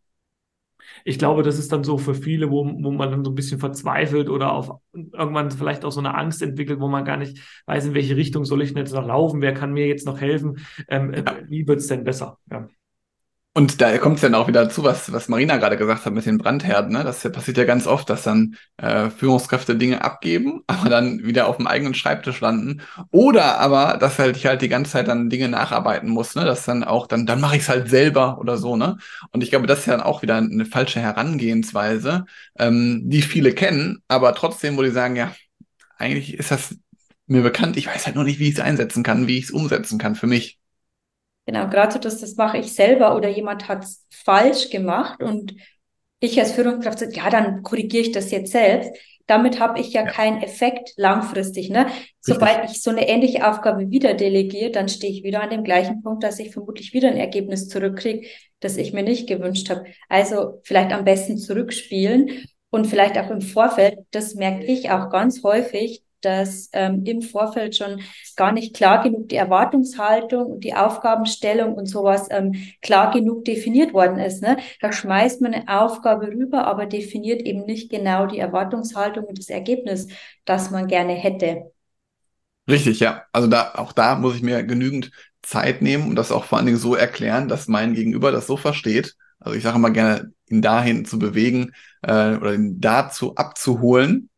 ich glaube, das ist dann so für viele, wo, wo man dann so ein bisschen verzweifelt oder auf irgendwann vielleicht auch so eine Angst entwickelt, wo man gar nicht weiß, in welche Richtung soll ich denn jetzt noch laufen, wer kann mir jetzt noch helfen, ähm, ja. wie wird es denn besser? Ja. Und da kommt es dann auch wieder dazu, was, was Marina gerade gesagt hat mit den Brandherden. Ne? Das passiert ja ganz oft, dass dann äh, Führungskräfte Dinge abgeben, aber dann wieder auf dem eigenen Schreibtisch landen. Oder aber, dass halt ich halt die ganze Zeit dann Dinge nacharbeiten muss, ne? Dass dann auch, dann, dann mache ich es halt selber oder so, ne? Und ich glaube, das ist ja dann auch wieder eine falsche Herangehensweise, ähm, die viele kennen, aber trotzdem, wo die sagen, ja, eigentlich ist das mir bekannt, ich weiß halt nur nicht, wie ich es einsetzen kann, wie ich es umsetzen kann für mich. Genau, gerade so, dass das mache ich selber oder jemand hat es falsch gemacht und ich als Führungskraft sage, ja, dann korrigiere ich das jetzt selbst. Damit habe ich ja, ja, keinen Effekt langfristig. Ne? Sobald ich so eine ähnliche Aufgabe wieder delegiere, dann stehe ich wieder an dem gleichen Punkt, dass ich vermutlich wieder ein Ergebnis zurückkriege, das ich mir nicht gewünscht habe. Also vielleicht am besten zurückspielen und vielleicht auch im Vorfeld, das merke ich auch ganz häufig, dass ähm, im Vorfeld schon gar nicht klar genug die Erwartungshaltung und die Aufgabenstellung und sowas ähm, klar genug definiert worden ist. Ne? Da schmeißt man eine Aufgabe rüber, aber definiert eben nicht genau die Erwartungshaltung und das Ergebnis, das man gerne hätte. Richtig, ja. Also da, auch da muss ich mir genügend Zeit nehmen und das auch vor allen Dingen so erklären, dass mein Gegenüber das so versteht. Also ich sage immer gerne, ihn dahin zu bewegen äh, oder ihn dazu abzuholen,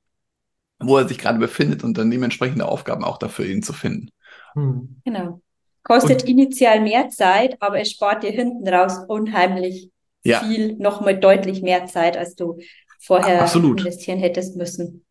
wo er sich gerade befindet und dann dementsprechende Aufgaben auch dafür ihn zu finden. Hm. Genau. Kostet und, initial mehr Zeit, aber es spart dir hinten raus unheimlich ja. viel, nochmal deutlich mehr Zeit, als du vorher Absolut. investieren hättest müssen.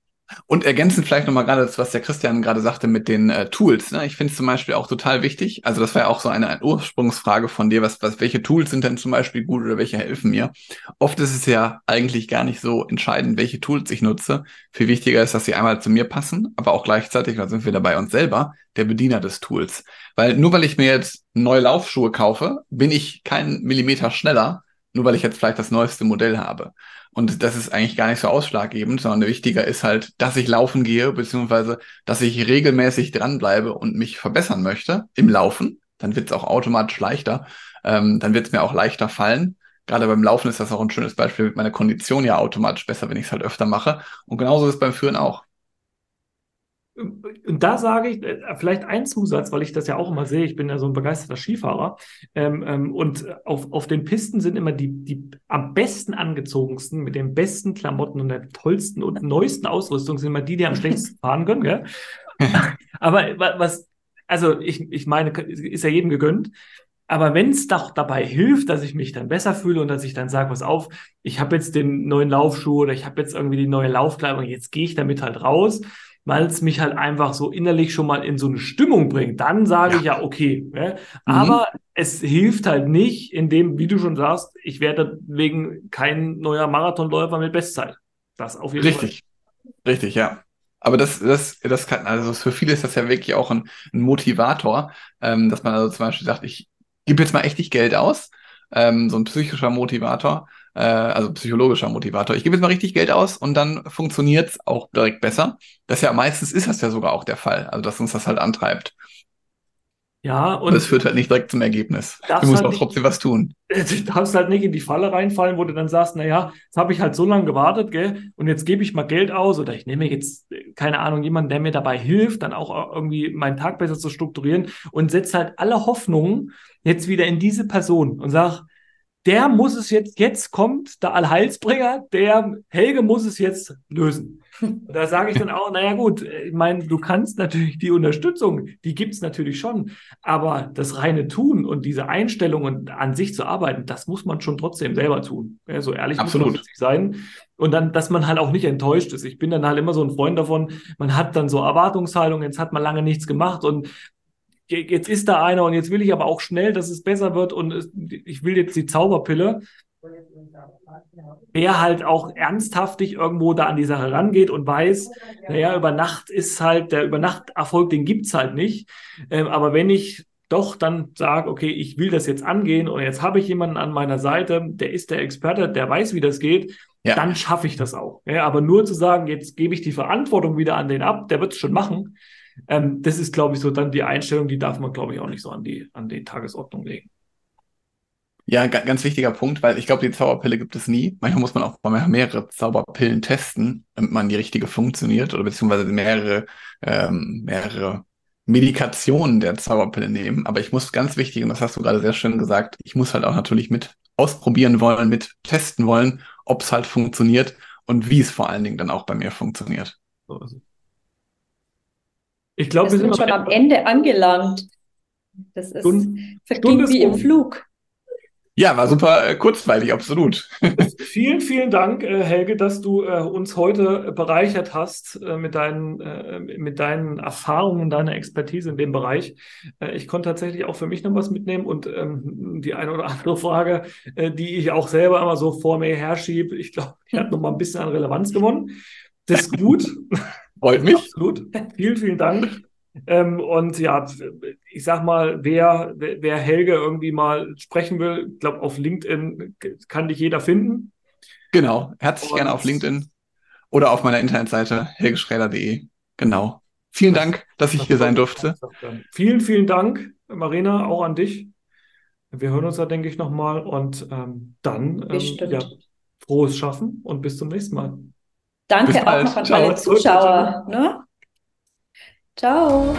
Und ergänzend vielleicht nochmal gerade das, was der Christian gerade sagte mit den äh, Tools. Ne? Ich finde es zum Beispiel auch total wichtig. Also das war ja auch so eine, eine Ursprungsfrage von dir, was, was, welche Tools sind denn zum Beispiel gut oder welche helfen mir? Oft ist es ja eigentlich gar nicht so entscheidend, welche Tools ich nutze. Viel wichtiger ist, dass sie einmal zu mir passen, aber auch gleichzeitig, da sind wir dabei uns selber, der Bediener des Tools. Weil nur weil ich mir jetzt neue Laufschuhe kaufe, bin ich keinen Millimeter schneller, nur weil ich jetzt vielleicht das neueste Modell habe. Und das ist eigentlich gar nicht so ausschlaggebend, sondern wichtiger ist halt, dass ich laufen gehe, beziehungsweise, dass ich regelmäßig dranbleibe und mich verbessern möchte im Laufen. Dann wird es auch automatisch leichter. Ähm, dann wird es mir auch leichter fallen. Gerade beim Laufen ist das auch ein schönes Beispiel mit meiner Kondition ja automatisch besser, wenn ich es halt öfter mache. Und genauso ist es beim Führen auch. Und da sage ich äh, vielleicht ein Zusatz, weil ich das ja auch immer sehe. Ich bin ja so ein begeisterter Skifahrer. Ähm, ähm, und auf, auf den Pisten sind immer die, die am besten angezogensten, mit den besten Klamotten und der tollsten und neuesten Ausrüstung sind immer die, die am schlechtesten fahren können. Gell? Aber was, also ich, ich meine, ist ja jedem gegönnt. Aber wenn es doch dabei hilft, dass ich mich dann besser fühle und dass ich dann sage, was auf, ich habe jetzt den neuen Laufschuh oder ich habe jetzt irgendwie die neue Laufkleidung, jetzt gehe ich damit halt raus weil es mich halt einfach so innerlich schon mal in so eine Stimmung bringt. Dann sage ja. ich ja, okay. Ne? Aber mhm. es hilft halt nicht, indem, wie du schon sagst, ich werde wegen kein neuer Marathonläufer mit Bestzeit. Das auf jeden Richtig. Fall. Richtig, ja. Aber das, das, das kann, also für viele ist das ja wirklich auch ein, ein Motivator, ähm, dass man also zum Beispiel sagt, ich gebe jetzt mal echt Geld aus, ähm, so ein psychischer Motivator, äh, also psychologischer Motivator. Ich gebe jetzt mal richtig Geld aus und dann funktioniert es auch direkt besser. Das ja meistens ist das ja sogar auch der Fall, also dass uns das halt antreibt. Ja, und es führt halt nicht direkt zum Ergebnis. Du musst halt auch trotzdem was tun. Du darfst halt nicht in die Falle reinfallen, wo du dann sagst, naja, jetzt habe ich halt so lange gewartet, gell, und jetzt gebe ich mal Geld aus oder ich nehme jetzt, keine Ahnung, jemanden, der mir dabei hilft, dann auch irgendwie meinen Tag besser zu strukturieren und setze halt alle Hoffnungen jetzt wieder in diese Person und sag, der muss es jetzt, jetzt kommt der Allheilsbringer, der Helge muss es jetzt lösen. Da sage ich dann auch, naja gut, ich meine, du kannst natürlich die Unterstützung, die gibt es natürlich schon, aber das reine Tun und diese Einstellung und an sich zu arbeiten, das muss man schon trotzdem selber tun. Ja, so ehrlich Absolut. muss man sein. Und dann, dass man halt auch nicht enttäuscht ist. Ich bin dann halt immer so ein Freund davon, man hat dann so Erwartungshaltung, jetzt hat man lange nichts gemacht und jetzt ist da einer und jetzt will ich aber auch schnell, dass es besser wird und ich will jetzt die Zauberpille. Wer halt auch ernsthaftig irgendwo da an die Sache rangeht und weiß, naja, über Nacht ist halt, der Übernachterfolg, den gibt es halt nicht. Ähm, aber wenn ich doch dann sage, okay, ich will das jetzt angehen und jetzt habe ich jemanden an meiner Seite, der ist der Experte, der weiß, wie das geht, ja. dann schaffe ich das auch. Ja, aber nur zu sagen, jetzt gebe ich die Verantwortung wieder an den ab, der wird es schon machen, ähm, das ist, glaube ich, so dann die Einstellung, die darf man, glaube ich, auch nicht so an die, an die Tagesordnung legen. Ja, ganz wichtiger Punkt, weil ich glaube, die Zauberpille gibt es nie. Manchmal muss man auch mehrere Zauberpillen testen, damit man die richtige funktioniert oder beziehungsweise mehrere, ähm, mehrere Medikationen der Zauberpille nehmen. Aber ich muss ganz wichtig, und das hast du gerade sehr schön gesagt, ich muss halt auch natürlich mit ausprobieren wollen, mit testen wollen, ob es halt funktioniert und wie es vor allen Dingen dann auch bei mir funktioniert. So ist es. Ich glaube, wir sind schon am Ende angelangt. Das ist verging wie im Flug. Ja, war super äh, kurzweilig, absolut. vielen, vielen Dank, äh, Helge, dass du äh, uns heute bereichert hast mit, deinen, mit deinen Erfahrungen, deiner Expertise in dem Bereich. Ich konnte tatsächlich auch für mich noch was mitnehmen und ähm, die eine oder andere Frage, die ich auch selber immer so vor mir herschiebe, ich glaube, die hat noch mal ein bisschen an Relevanz gewonnen. Das ist gut. Freut mich. Absolut. Vielen, vielen Dank. Ähm, und ja, ich sag mal, wer, wer Helge irgendwie mal sprechen will, ich glaube, auf LinkedIn kann dich jeder finden. Genau, herzlich und gerne auf LinkedIn oder auf meiner Internetseite helgeschräder.de. Genau. Vielen Dank, dass ich hier sein durfte. Vielen, vielen Dank, Marina, auch an dich. Wir hören uns da, denke ich, nochmal und ähm, dann ähm, ja, frohes Schaffen und bis zum nächsten Mal. Danke auch noch an Ciao. alle Zuschauer. Ne? Ciao.